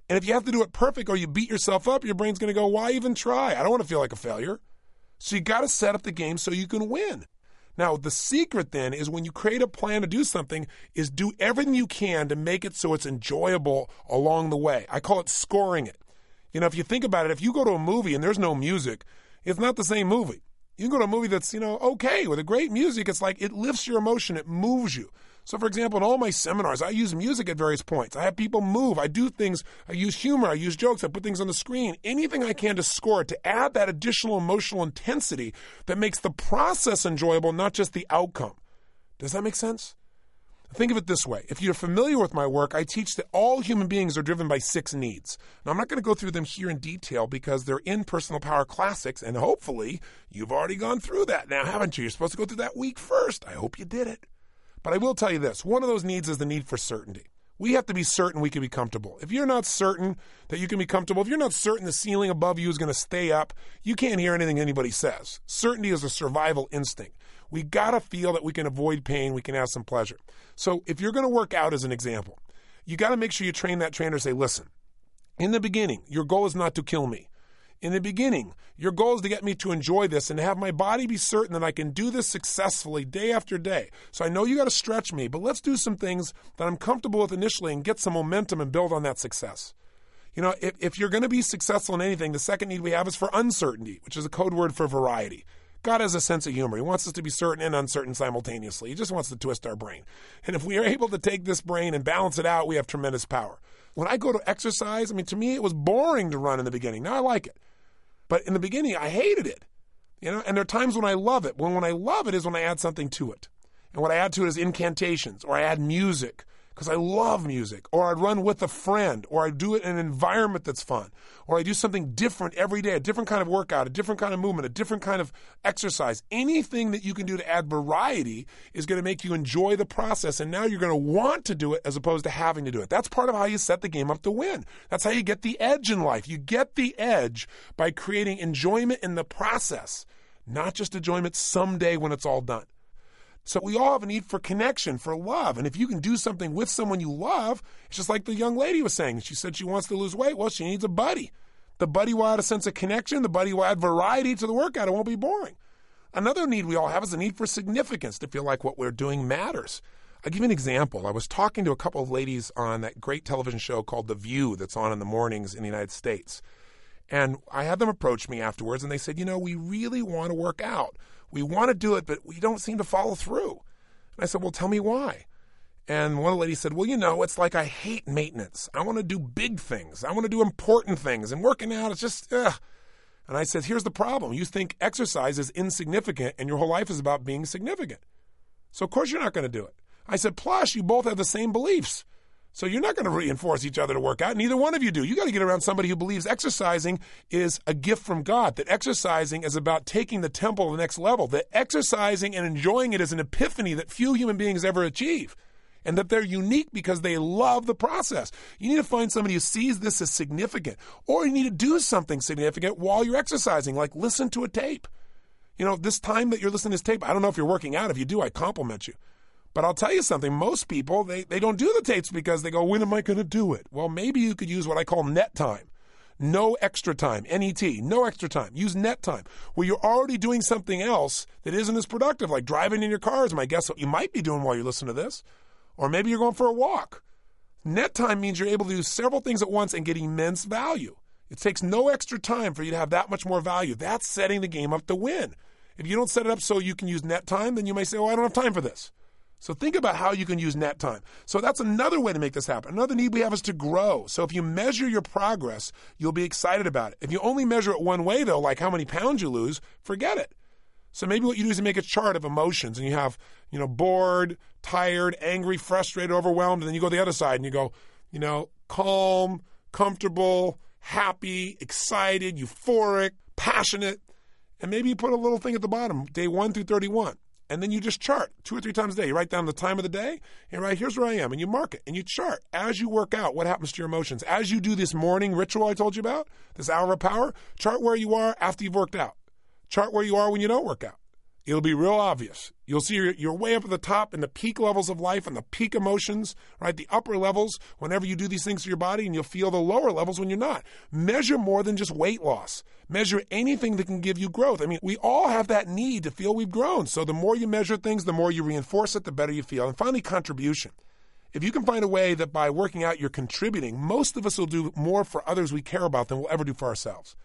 And if you have to do it perfect or you beat yourself up, your brain's going to go, why even try? I don't want to feel like a failure. So you got to set up the game so you can win. Now, the secret then is when you create a plan to do something, is do everything you can to make it so it's enjoyable along the way. I call it scoring it. You know, if you think about it, if you go to a movie and there's no music, it's not the same movie. You can go to a movie that's, you know, okay with a great music. It's like it lifts your emotion, it moves you. So, for example, in all my seminars, I use music at various points. I have people move. I do things. I use humor. I use jokes. I put things on the screen. Anything I can to score to add that additional emotional intensity that makes the process enjoyable, not just the outcome. Does that make sense? Think of it this way. If you're familiar with my work, I teach that all human beings are driven by six needs. Now, I'm not going to go through them here in detail because they're in Personal Power Classics, and hopefully you've already gone through that now, haven't you? You're supposed to go through that week first. I hope you did it. But I will tell you this one of those needs is the need for certainty. We have to be certain we can be comfortable. If you're not certain that you can be comfortable, if you're not certain the ceiling above you is going to stay up, you can't hear anything anybody says. Certainty is a survival instinct. We got to feel that we can avoid pain, we can have some pleasure. So if you're going to work out as an example, you got to make sure you train that trainer to say, listen, in the beginning, your goal is not to kill me. In the beginning, your goal is to get me to enjoy this and have my body be certain that I can do this successfully day after day. So I know you got to stretch me, but let's do some things that I'm comfortable with initially and get some momentum and build on that success. You know, if, if you're going to be successful in anything, the second need we have is for uncertainty, which is a code word for variety. God has a sense of humor. He wants us to be certain and uncertain simultaneously. He just wants to twist our brain. And if we are able to take this brain and balance it out, we have tremendous power. When I go to exercise, I mean, to me, it was boring to run in the beginning. Now I like it. But in the beginning, I hated it. You know, and there are times when I love it. When when I love it is when I add something to it. And what I add to it is incantations, or I add music, because I love music, or I'd run with a friend, or I'd do it in an environment that's fun, or I do something different every day, a different kind of workout, a different kind of movement, a different kind of exercise. Anything that you can do to add variety is going to make you enjoy the process, and now you're going to want to do it as opposed to having to do it. That's part of how you set the game up to win. That's how you get the edge in life. You get the edge by creating enjoyment in the process, not just enjoyment someday when it's all done. So we all have a need for connection, for love. And if you can do something with someone you love, it's just like the young lady was saying. She said she wants to lose weight. Well, she needs a buddy. The buddy will add a sense of connection. The buddy will add variety to the workout. It won't be boring. Another need we all have is a need for significance to feel like what we're doing matters. I'll give you an example. I was talking to a couple of ladies on that great television show called The View that's on in the mornings in the United States. And I had them approach me afterwards and they said, you know, we really want to work out we want to do it, but we don't seem to follow through. And I said, Well, tell me why. And one of the ladies said, Well, you know, it's like I hate maintenance. I want to do big things. I want to do important things. And working out is just, ugh. And I said, Here's the problem. You think exercise is insignificant and your whole life is about being significant. So, of course, you're not going to do it. I said, Plus, you both have the same beliefs. So you're not going to reinforce each other to work out. Neither one of you do. You got to get around somebody who believes exercising is a gift from God, that exercising is about taking the temple to the next level, that exercising and enjoying it is an epiphany that few human beings ever achieve. And that they're unique because they love the process. You need to find somebody who sees this as significant, or you need to do something significant while you're exercising, like listen to a tape. You know, this time that you're listening to this tape, I don't know if you're working out. If you do, I compliment you. But I'll tell you something, most people, they, they don't do the tapes because they go, when am I going to do it? Well, maybe you could use what I call net time. No extra time, NET, no extra time. Use net time, where you're already doing something else that isn't as productive, like driving in your car is my guess what you might be doing while you listen to this. Or maybe you're going for a walk. Net time means you're able to do several things at once and get immense value. It takes no extra time for you to have that much more value. That's setting the game up to win. If you don't set it up so you can use net time, then you may say, oh, I don't have time for this. So think about how you can use net time. So that's another way to make this happen. Another need we have is to grow. So if you measure your progress, you'll be excited about it. If you only measure it one way though, like how many pounds you lose, forget it. So maybe what you do is you make a chart of emotions and you have, you know, bored, tired, angry, frustrated, overwhelmed, and then you go the other side and you go, you know, calm, comfortable, happy, excited, euphoric, passionate. And maybe you put a little thing at the bottom, day 1 through 31 and then you just chart two or three times a day. You write down the time of the day, and write, here's where I am, and you mark it, and you chart. As you work out, what happens to your emotions? As you do this morning ritual I told you about, this hour of power, chart where you are after you've worked out. Chart where you are when you don't work out. It'll be real obvious. You'll see you're, you're way up at the top in the peak levels of life and the peak emotions, right? The upper levels whenever you do these things to your body, and you'll feel the lower levels when you're not. Measure more than just weight loss. Measure anything that can give you growth. I mean, we all have that need to feel we've grown. So the more you measure things, the more you reinforce it, the better you feel. And finally, contribution. If you can find a way that by working out you're contributing, most of us will do more for others we care about than we'll ever do for ourselves.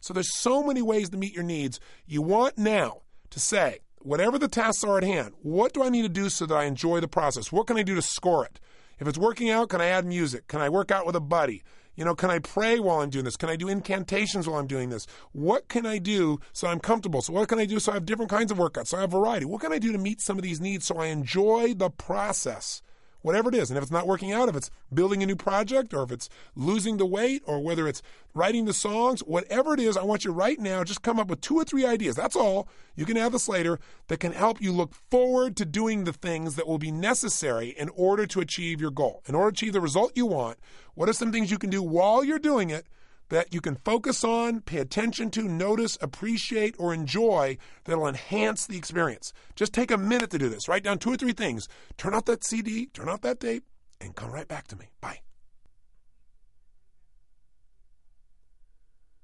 So there's so many ways to meet your needs. You want now to say, whatever the tasks are at hand, what do I need to do so that I enjoy the process? What can I do to score it? If it's working out, can I add music? Can I work out with a buddy? You know, can I pray while I'm doing this? Can I do incantations while I'm doing this? What can I do so I'm comfortable? So, what can I do so I have different kinds of workouts? So I have variety. What can I do to meet some of these needs so I enjoy the process? Whatever it is. And if it's not working out, if it's building a new project or if it's losing the weight or whether it's writing the songs, whatever it is, I want you right now just come up with two or three ideas. That's all. You can add this later that can help you look forward to doing the things that will be necessary in order to achieve your goal. In order to achieve the result you want, what are some things you can do while you're doing it that you can focus on, pay attention to, notice, appreciate, or enjoy that'll enhance the experience. Just take a minute to do this. Write down two or three things. Turn off that CD, turn off that tape, and come right back to me. Bye.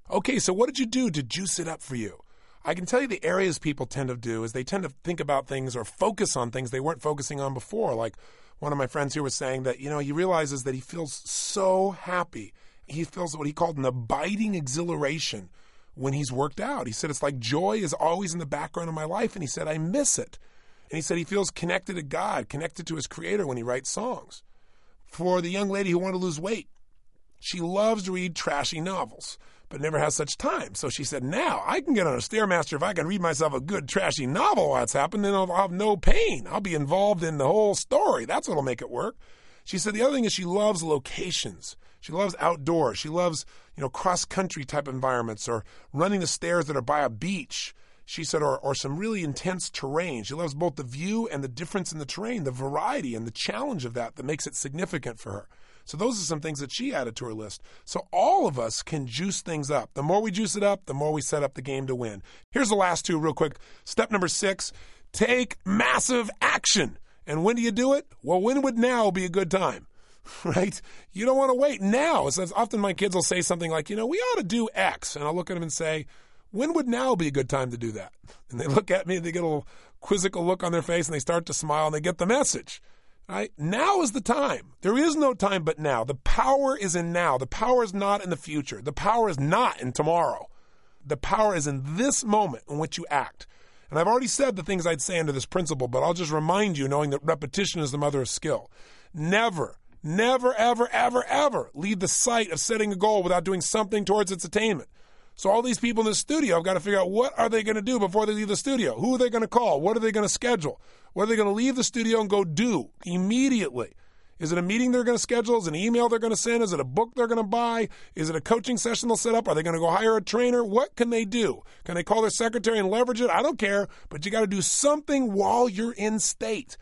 Okay, so what did you do to juice it up for you? I can tell you the areas people tend to do is they tend to think about things or focus on things they weren't focusing on before. Like one of my friends here was saying that, you know, he realizes that he feels so happy he feels what he called an abiding exhilaration when he's worked out. He said it's like joy is always in the background of my life, and he said I miss it. And he said he feels connected to God, connected to his creator when he writes songs. For the young lady who wanted to lose weight, she loves to read trashy novels, but never has such time. So she said, Now I can get on a Stairmaster if I can read myself a good trashy novel while it's happening, then I'll have no pain. I'll be involved in the whole story. That's what'll make it work. She said the other thing is she loves locations. She loves outdoors. She loves, you know, cross country type environments or running the stairs that are by a beach. She said, or, or some really intense terrain. She loves both the view and the difference in the terrain, the variety and the challenge of that that makes it significant for her. So those are some things that she added to her list. So all of us can juice things up. The more we juice it up, the more we set up the game to win. Here's the last two real quick. Step number six, take massive action. And when do you do it? Well, when would now be a good time? right? You don't want to wait now. So often my kids will say something like, you know, we ought to do X. And I'll look at them and say, when would now be a good time to do that? And they look at me and they get a little quizzical look on their face and they start to smile and they get the message. Right? Now is the time. There is no time but now. The power is in now. The power is not in the future. The power is not in tomorrow. The power is in this moment in which you act. And I've already said the things I'd say under this principle, but I'll just remind you, knowing that repetition is the mother of skill. Never Never, ever, ever, ever leave the sight of setting a goal without doing something towards its attainment. So all these people in the studio have got to figure out what are they going to do before they leave the studio? Who are they going to call? What are they going to schedule? What are they going to leave the studio and go do immediately? Is it a meeting they're going to schedule? Is it an email they're going to send? Is it a book they're going to buy? Is it a coaching session they'll set up? Are they going to go hire a trainer? What can they do? Can they call their secretary and leverage it? I don't care, but you got to do something while you're in state.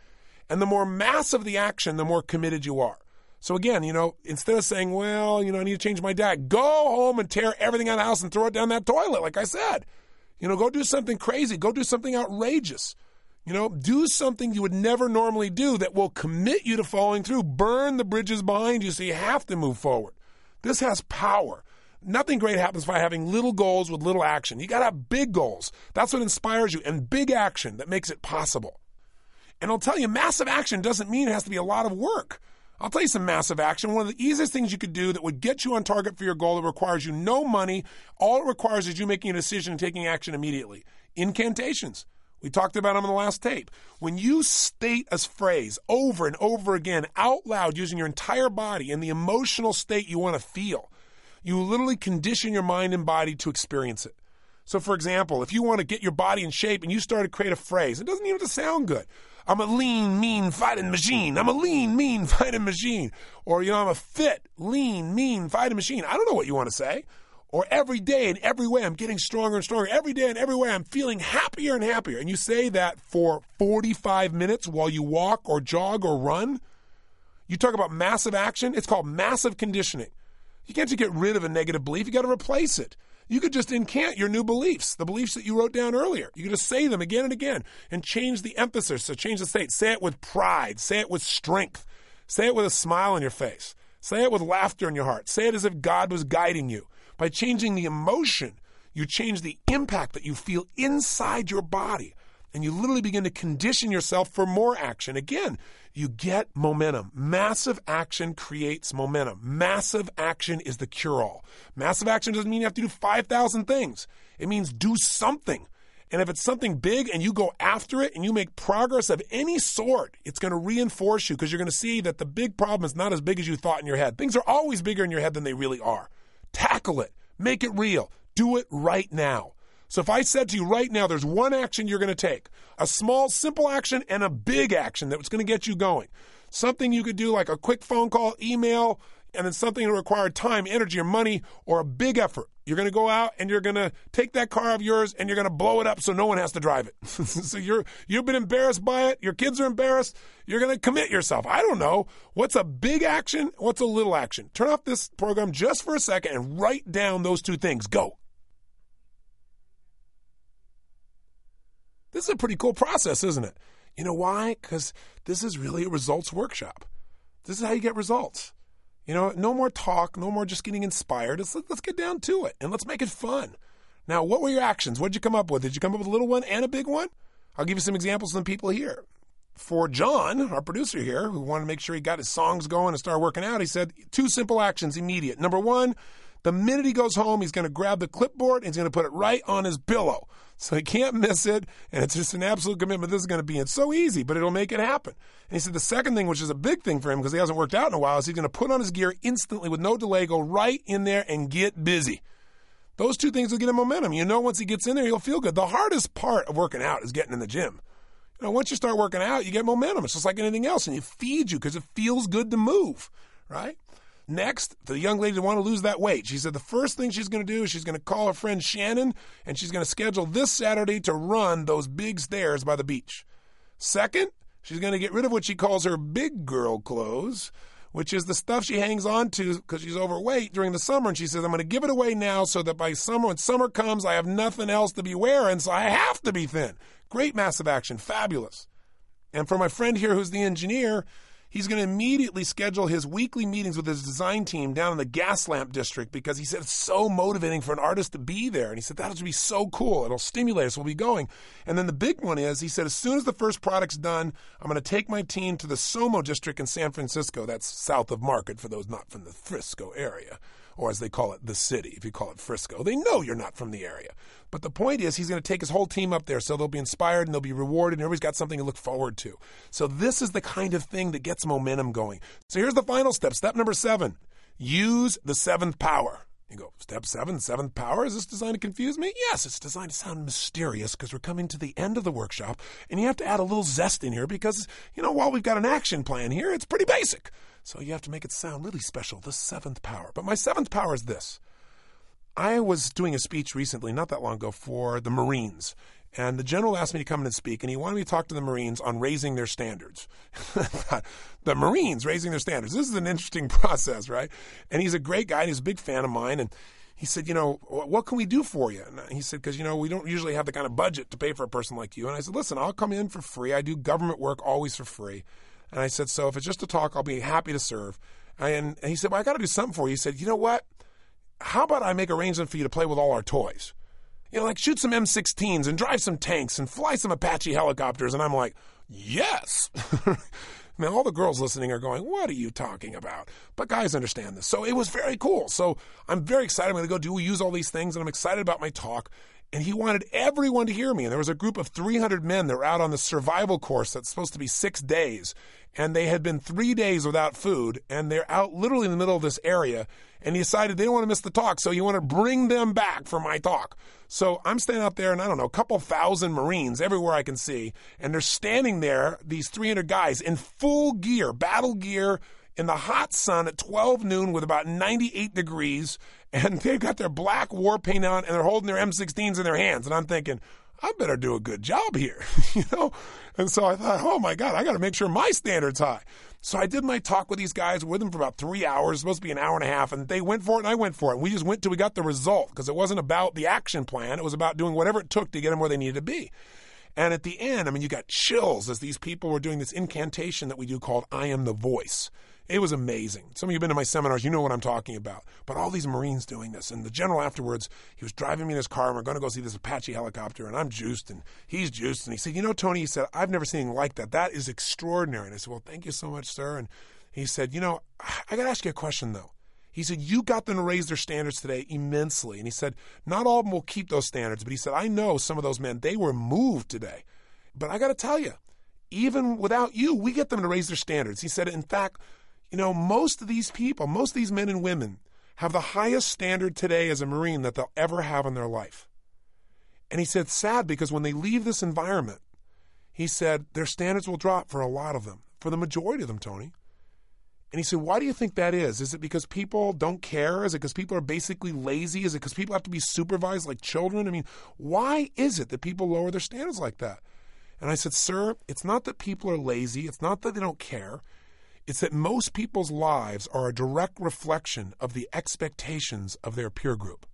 And the more massive the action, the more committed you are. So again, you know, instead of saying, well, you know, I need to change my diet, go home and tear everything out of the house and throw it down that toilet, like I said. You know, go do something crazy, go do something outrageous. You know, do something you would never normally do that will commit you to following through. Burn the bridges behind you so you have to move forward. This has power. Nothing great happens by having little goals with little action. You got to have big goals. That's what inspires you, and big action that makes it possible. And I'll tell you, massive action doesn't mean it has to be a lot of work. I'll tell you some massive action. One of the easiest things you could do that would get you on target for your goal that requires you no money. All it requires is you making a decision and taking action immediately. Incantations. We talked about them in the last tape. When you state a phrase over and over again out loud using your entire body in the emotional state you want to feel, you literally condition your mind and body to experience it. So, for example, if you want to get your body in shape and you start to create a phrase, it doesn't even have to sound good. I'm a lean, mean fighting machine. I'm a lean, mean fighting machine. Or, you know, I'm a fit, lean, mean fighting machine. I don't know what you want to say. Or every day in every way, I'm getting stronger and stronger. Every day in every way, I'm feeling happier and happier. And you say that for 45 minutes while you walk or jog or run. You talk about massive action, it's called massive conditioning. You can't just get rid of a negative belief, you got to replace it. You could just incant your new beliefs, the beliefs that you wrote down earlier. You could just say them again and again and change the emphasis. So change the state. Say it with pride. Say it with strength. Say it with a smile on your face. Say it with laughter in your heart. Say it as if God was guiding you. By changing the emotion, you change the impact that you feel inside your body and you literally begin to condition yourself for more action. Again, you get momentum. Massive action creates momentum. Massive action is the cure all. Massive action doesn't mean you have to do 5,000 things, it means do something. And if it's something big and you go after it and you make progress of any sort, it's going to reinforce you because you're going to see that the big problem is not as big as you thought in your head. Things are always bigger in your head than they really are. Tackle it, make it real, do it right now. So if I said to you right now, there's one action you're going to take a small, simple action and a big action that's going to get you going. Something you could do like a quick phone call, email, and then something that required time, energy, or money, or a big effort. You're going to go out and you're going to take that car of yours and you're going to blow it up so no one has to drive it. so you're you've been embarrassed by it. Your kids are embarrassed. You're going to commit yourself. I don't know what's a big action, what's a little action. Turn off this program just for a second and write down those two things. Go. This is a pretty cool process, isn't it? You know why? Because this is really a results workshop. This is how you get results. You know, no more talk, no more just getting inspired. Let's, let's get down to it and let's make it fun. Now, what were your actions? What did you come up with? Did you come up with a little one and a big one? I'll give you some examples from people here. For John, our producer here, who wanted to make sure he got his songs going and start working out, he said two simple actions immediate. Number one, the minute he goes home, he's going to grab the clipboard and he's going to put it right on his pillow. So he can't miss it. And it's just an absolute commitment. This is going to be it's so easy, but it'll make it happen. And he said the second thing, which is a big thing for him because he hasn't worked out in a while, is he's going to put on his gear instantly with no delay, go right in there and get busy. Those two things will get him momentum. You know, once he gets in there, he'll feel good. The hardest part of working out is getting in the gym. You know, once you start working out, you get momentum. It's just like anything else, and it feeds you because it feels good to move, right? Next, the young lady want to lose that weight. She said the first thing she's going to do is she's going to call her friend Shannon and she's going to schedule this Saturday to run those big stairs by the beach. Second, she's going to get rid of what she calls her big girl clothes, which is the stuff she hangs on to because she's overweight during the summer. And she says, I'm going to give it away now so that by summer, when summer comes, I have nothing else to be wearing, so I have to be thin. Great massive action. Fabulous. And for my friend here who's the engineer, He's going to immediately schedule his weekly meetings with his design team down in the Gaslamp district because he said it's so motivating for an artist to be there. And he said that'll be so cool. It'll stimulate us. We'll be going. And then the big one is he said as soon as the first product's done, I'm going to take my team to the SoMa district in San Francisco. That's south of Market for those not from the Frisco area or as they call it, the city, if you call it Frisco. They know you're not from the area. But the point is, he's going to take his whole team up there so they'll be inspired and they'll be rewarded and everybody's got something to look forward to. So, this is the kind of thing that gets momentum going. So, here's the final step. Step number seven use the seventh power. You go, step seven, seventh power. Is this designed to confuse me? Yes, it's designed to sound mysterious because we're coming to the end of the workshop and you have to add a little zest in here because, you know, while we've got an action plan here, it's pretty basic. So you have to make it sound really special, the seventh power. But my seventh power is this. I was doing a speech recently, not that long ago, for the Marines. And the general asked me to come in and speak, and he wanted me to talk to the Marines on raising their standards. the Marines raising their standards. This is an interesting process, right? And he's a great guy, and he's a big fan of mine. And he said, you know, what can we do for you? And he said, because, you know, we don't usually have the kind of budget to pay for a person like you. And I said, listen, I'll come in for free. I do government work always for free. And I said, So if it's just a talk, I'll be happy to serve. And, he said, Well, I got to do something for you. He said, You know what? How about I make arrangements for you to play with all our toys? You know, like shoot some M16s and drive some tanks and fly some Apache helicopters. And I'm like, Yes. Now, all the girls listening are going, What are you talking about? But guys understand this. So it was very cool. So I'm very excited. I'm going to go do we use all these things, and I'm excited about my talk and he wanted everyone to hear me. And there was a group of 300 men that were out on the survival course that's supposed to be six days. And they had been three days without food, and they're out literally in the middle of this area. And he decided they don't want to miss the talk, so he wanted to bring them back for my talk. So I'm standing out there, and I don't know, a couple thousand Marines everywhere I can see, and they're standing there, these 300 guys in full gear, battle gear, in the hot sun at 12 noon with about 98 degrees, and they've got their black war paint on, and they're holding their M16s in their hands. And I'm thinking, I better do a good job here, you know? And so I thought, oh my God, I got to make sure my standard's high. So I did my talk with these guys, with them for about three hours, supposed to be an hour and a half, and they went for it and I went for it. And we just went till we got the result because it wasn't about the action plan. It was about doing whatever it took to get them where they needed to be. And at the end, I mean, you got chills as these people were doing this incantation that we do called I am the voice. It was amazing. Some of you have been to my seminars, you know what I'm talking about. But all these Marines doing this. And the general afterwards, he was driving me in his car, and we're going to go see this Apache helicopter, and I'm juiced, and he's juiced. And he said, You know, Tony, he said, I've never seen anything like that. That is extraordinary. And I said, Well, thank you so much, sir. And he said, You know, I got to ask you a question, though. He said, You got them to raise their standards today immensely. And he said, Not all of them will keep those standards, but he said, I know some of those men, they were moved today. But I got to tell you, even without you, we get them to raise their standards. He said, In fact, you know, most of these people, most of these men and women have the highest standard today as a Marine that they'll ever have in their life. And he said, sad because when they leave this environment, he said, their standards will drop for a lot of them, for the majority of them, Tony. And he said, Why do you think that is? Is it because people don't care? Is it because people are basically lazy? Is it because people have to be supervised like children? I mean, why is it that people lower their standards like that? And I said, Sir, it's not that people are lazy. It's not that they don't care. It's that most people's lives are a direct reflection of the expectations of their peer group.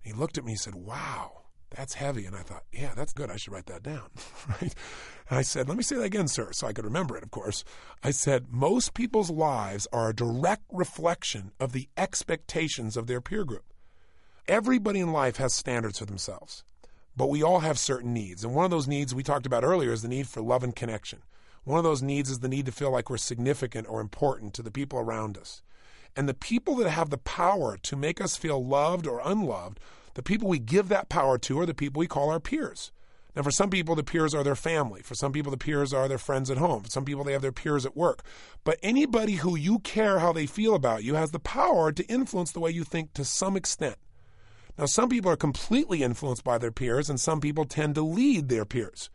he looked at me and said, Wow. That's heavy. And I thought, yeah, that's good. I should write that down. right? And I said, let me say that again, sir, so I could remember it, of course. I said, most people's lives are a direct reflection of the expectations of their peer group. Everybody in life has standards for themselves, but we all have certain needs. And one of those needs we talked about earlier is the need for love and connection. One of those needs is the need to feel like we're significant or important to the people around us. And the people that have the power to make us feel loved or unloved the people we give that power to are the people we call our peers. Now, for some people, the peers are their family. For some people, the peers are their friends at home. For some people, they have their peers at work. But anybody who you care how they feel about you has the power to influence the way you think to some extent. Now, some people are completely influenced by their peers, and some people tend to lead their peers.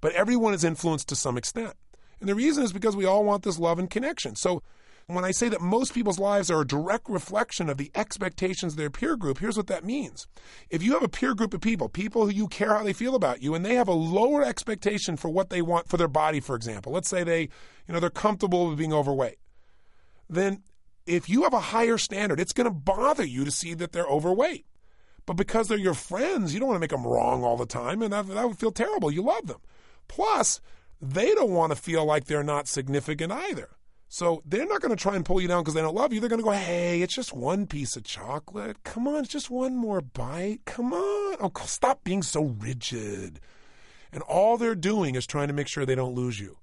But everyone is influenced to some extent. And the reason is because we all want this love and connection. So, when I say that most people's lives are a direct reflection of the expectations of their peer group, here's what that means. If you have a peer group of people, people who you care how they feel about you, and they have a lower expectation for what they want for their body, for example, let's say they, you know, they're comfortable with being overweight, then if you have a higher standard, it's going to bother you to see that they're overweight. But because they're your friends, you don't want to make them wrong all the time, and that, that would feel terrible. You love them. Plus, they don't want to feel like they're not significant either. So they're not going to try and pull you down because they don't love you. They're going to go, hey, it's just one piece of chocolate. Come on, it's just one more bite. Come on. Oh, stop being so rigid. And all they're doing is trying to make sure they don't lose you.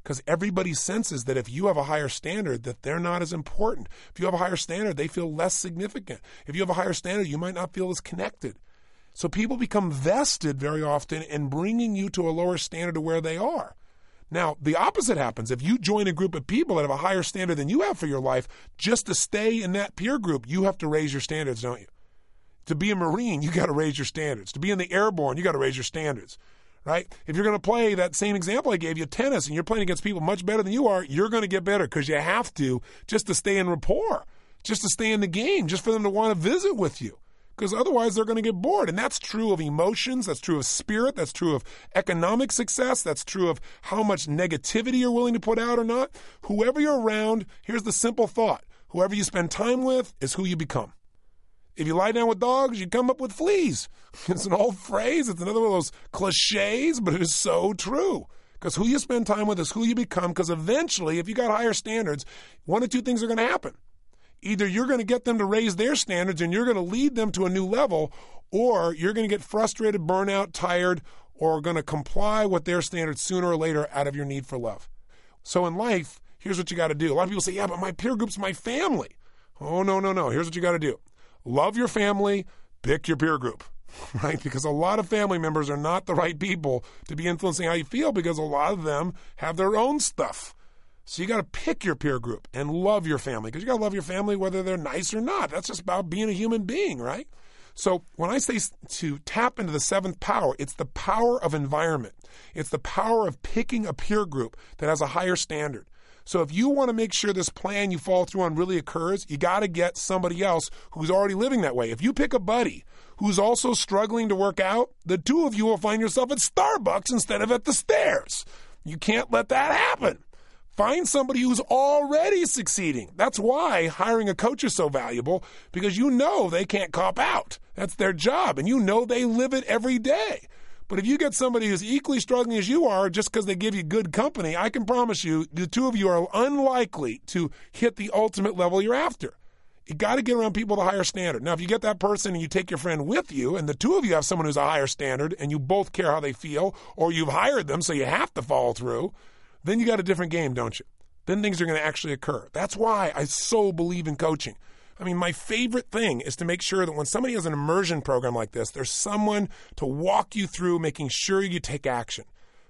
Because everybody senses that if you have a higher standard, that they're not as important. If you have a higher standard, they feel less significant. If you have a higher standard, you might not feel as connected. So people become vested very often in bringing you to a lower standard of where they are. Now, the opposite happens. If you join a group of people that have a higher standard than you have for your life, just to stay in that peer group, you have to raise your standards, don't you? To be a Marine, you got to raise your standards. To be in the airborne, you got to raise your standards, right? If you're going to play that same example I gave you, tennis, and you're playing against people much better than you are, you're going to get better because you have to just to stay in rapport, just to stay in the game, just for them to want to visit with you because otherwise they're going to get bored. And that's true of emotions, that's true of spirit, that's true of economic success, that's true of how much negativity you're willing to put out or not. Whoever you're around, here's the simple thought whoever you spend time with is who you become. If you lie down with dogs, you come up with fleas. It's an old phrase, it's another one of those cliches, but it is so true. Because who you spend time with is who you become. Because eventually, if you got higher standards, one or two things are going to happen. Either you're going to get them to raise their standards and you're going to lead them to a new level, or you're going to get frustrated, burnout, tired, or going to comply with their standards sooner or later out of your need for love. So in life, here's what you got to do. A lot of people say, yeah, but my peer group's my family. Oh, no, no, no. Here's what you got to do love your family, pick your peer group, right? Because a lot of family members are not the right people to be influencing how you feel because a lot of them have their own stuff. So you got to pick your peer group and love your family because you got to love your family whether they're nice or not. That's just about being a human being, right? So when I say to tap into the seventh power, it's the power of environment. It's the power of picking a peer group that has a higher standard. So if you want to make sure this plan you fall through on really occurs, you got to get somebody else who's already living that way. If you pick a buddy who's also struggling to work out, the two of you will find yourself at Starbucks instead of at the stairs. You can't let that happen. Find somebody who's already succeeding. That's why hiring a coach is so valuable because you know they can't cop out. That's their job, and you know they live it every day. But if you get somebody who's equally struggling as you are just because they give you good company, I can promise you the two of you are unlikely to hit the ultimate level you're after. You got to get around people with a higher standard. Now, if you get that person and you take your friend with you, and the two of you have someone who's a higher standard, and you both care how they feel, or you've hired them so you have to follow through, then you got a different game, don't you? then things are going to actually occur. That's why I so believe in coaching. I mean, my favorite thing is to make sure that when somebody has an immersion program like this, there's someone to walk you through making sure you take action.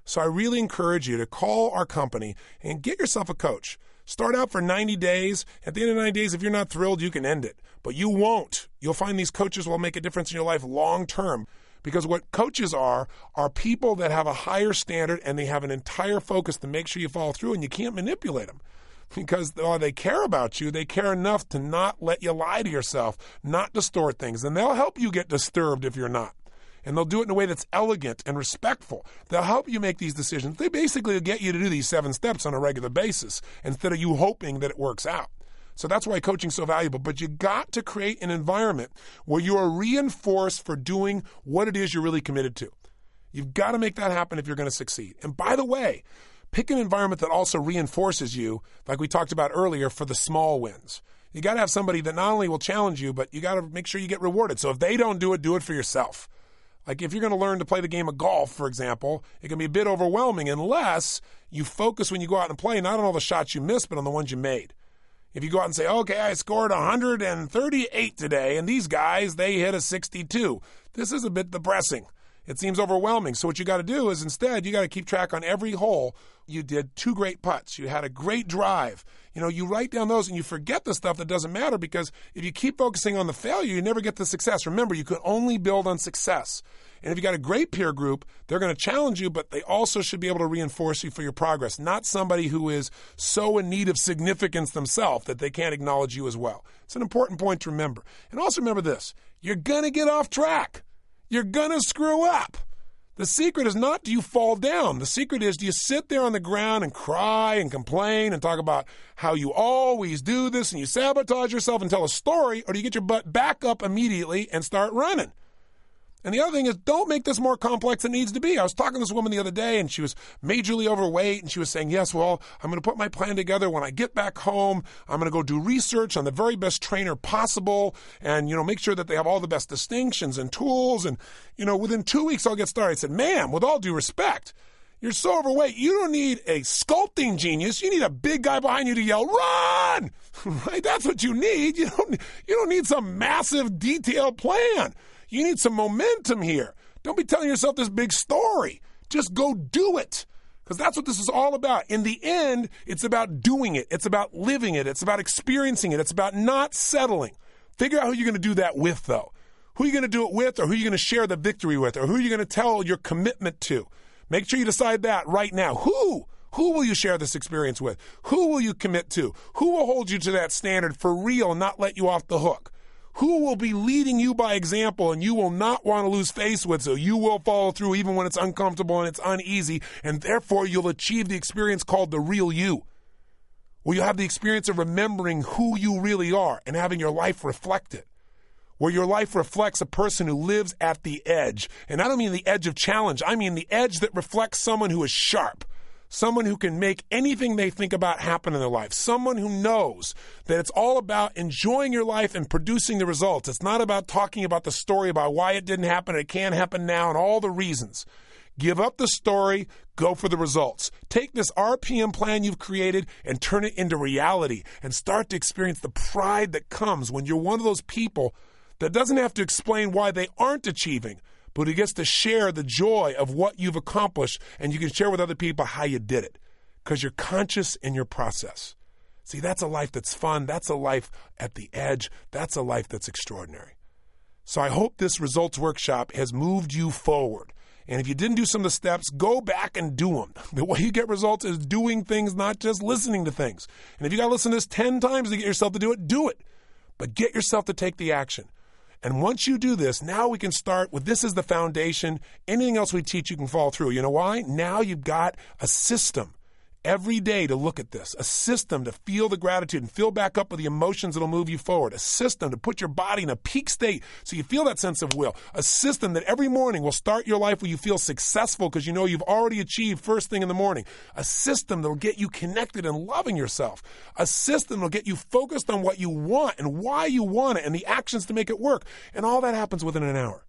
So I really encourage you to call our company and get yourself a coach. Start out for 90 days. At the end of 90 days, if you're not thrilled, you can end it. But you won't. You'll find these coaches will make a difference in your life long term. Because what coaches are, are people that have a higher standard and they have an entire focus to make sure you follow through and you can't manipulate them because oh, they care about you. They care enough to not let you lie to yourself, not distort things. And they'll help you get disturbed if you're not. And they'll do it in a way that's elegant and respectful. They'll help you make these decisions. They basically get you to do these seven steps on a regular basis instead of you hoping that it works out. So that's why coaching's so valuable. But you got to create an environment where you are reinforced for doing what it is you're really committed to. You've got to make that happen if you're going to succeed. And by the way, Pick an environment that also reinforces you, like we talked about earlier, for the small wins. You got to have somebody that not only will challenge you, but you got to make sure you get rewarded. So if they don't do it, do it for yourself. Like if you're going to learn to play the game of golf, for example, it can be a bit overwhelming unless you focus when you go out and play not on all the shots you missed, but on the ones you made. If you go out and say, okay, I scored 138 today, and these guys, they hit a 62, this is a bit depressing. It seems overwhelming. So what you got to do is instead, you got to keep track on every hole you did two great putts. You had a great drive. You know, you write down those and you forget the stuff that doesn't matter because if you keep focusing on the failure, you never get the success. Remember, you can only build on success. And if you got a great peer group, they're going to challenge you, but they also should be able to reinforce you for your progress, not somebody who is so in need of significance themselves that they can't acknowledge you as well. It's an important point to remember. And also remember this you're going to get off track, you're going to screw up. The secret is not do you fall down. The secret is do you sit there on the ground and cry and complain and talk about how you always do this and you sabotage yourself and tell a story, or do you get your butt back up immediately and start running? And the other thing is, don't make this more complex than it needs to be. I was talking to this woman the other day, and she was majorly overweight, and she was saying, Yes, well, I'm going to put my plan together. When I get back home, I'm going to go do research on the very best trainer possible and, you know, make sure that they have all the best distinctions and tools. And, you know, within two weeks, I'll get started. I said, Ma'am, with all due respect, you're so overweight. You don't need a sculpting genius. You need a big guy behind you to yell, "Run!" right? That's what you need. You don't. You don't need some massive, detailed plan. You need some momentum here. Don't be telling yourself this big story. Just go do it. Because that's what this is all about. In the end, it's about doing it. It's about living it. It's about experiencing it. It's about not settling. Figure out who you're going to do that with, though. Who are you going to do it with, or who are you going to share the victory with, or who are you going to tell your commitment to? Make sure you decide that right now. Who? Who will you share this experience with? Who will you commit to? Who will hold you to that standard for real and not let you off the hook? Who will be leading you by example and you will not want to lose face with. So you will follow through even when it's uncomfortable and it's uneasy. And therefore you'll achieve the experience called the real you. Where you have the experience of remembering who you really are and having your life reflect it. Where your life reflects a person who lives at the edge. And I don't mean the edge of challenge. I mean the edge that reflects someone who is sharp someone who can make anything they think about happen in their life, someone who knows that it's all about enjoying your life and producing the results. It's not about talking about the story about why it didn't happen, it can't happen now, and all the reasons. Give up the story, go for the results. Take this RPM plan you've created and turn it into reality and start to experience the pride that comes when you're one of those people that doesn't have to explain why they aren't achieving but he gets to share the joy of what you've accomplished and you can share with other people how you did it because you're conscious in your process. See, that's a life that's fun. That's a life at the edge. That's a life that's extraordinary. So I hope this results workshop has moved you forward. And if you didn't do some of the steps, go back and do them. The way you get results is doing things, not just listening to things. And if you got to listen to this 10 times to get yourself to do it, do it. But get yourself to take the action. And once you do this, now we can start with this is the foundation. Anything else we teach, you can fall through. You know why? Now you've got a system every day to look at this, a system to feel the gratitude and fill back up with the emotions that'll move you forward, a system to put your body in a peak state so you feel that sense of will, a system that every morning will start your life where you feel successful because you know you've already achieved first thing in the morning, a system that'll get you connected and loving yourself, a system that'll get you focused on what you want and why you want it and the actions to make it work. And all that happens within an hour.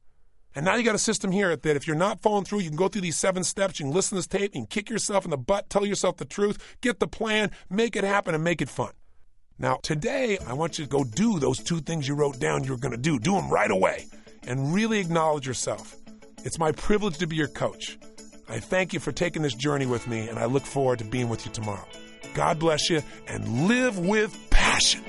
And now you got a system here that if you're not following through, you can go through these seven steps, you can listen to this tape, you can kick yourself in the butt, tell yourself the truth, get the plan, make it happen, and make it fun. Now, today, I want you to go do those two things you wrote down you were going to do. Do them right away and really acknowledge yourself. It's my privilege to be your coach. I thank you for taking this journey with me, and I look forward to being with you tomorrow. God bless you and live with passion.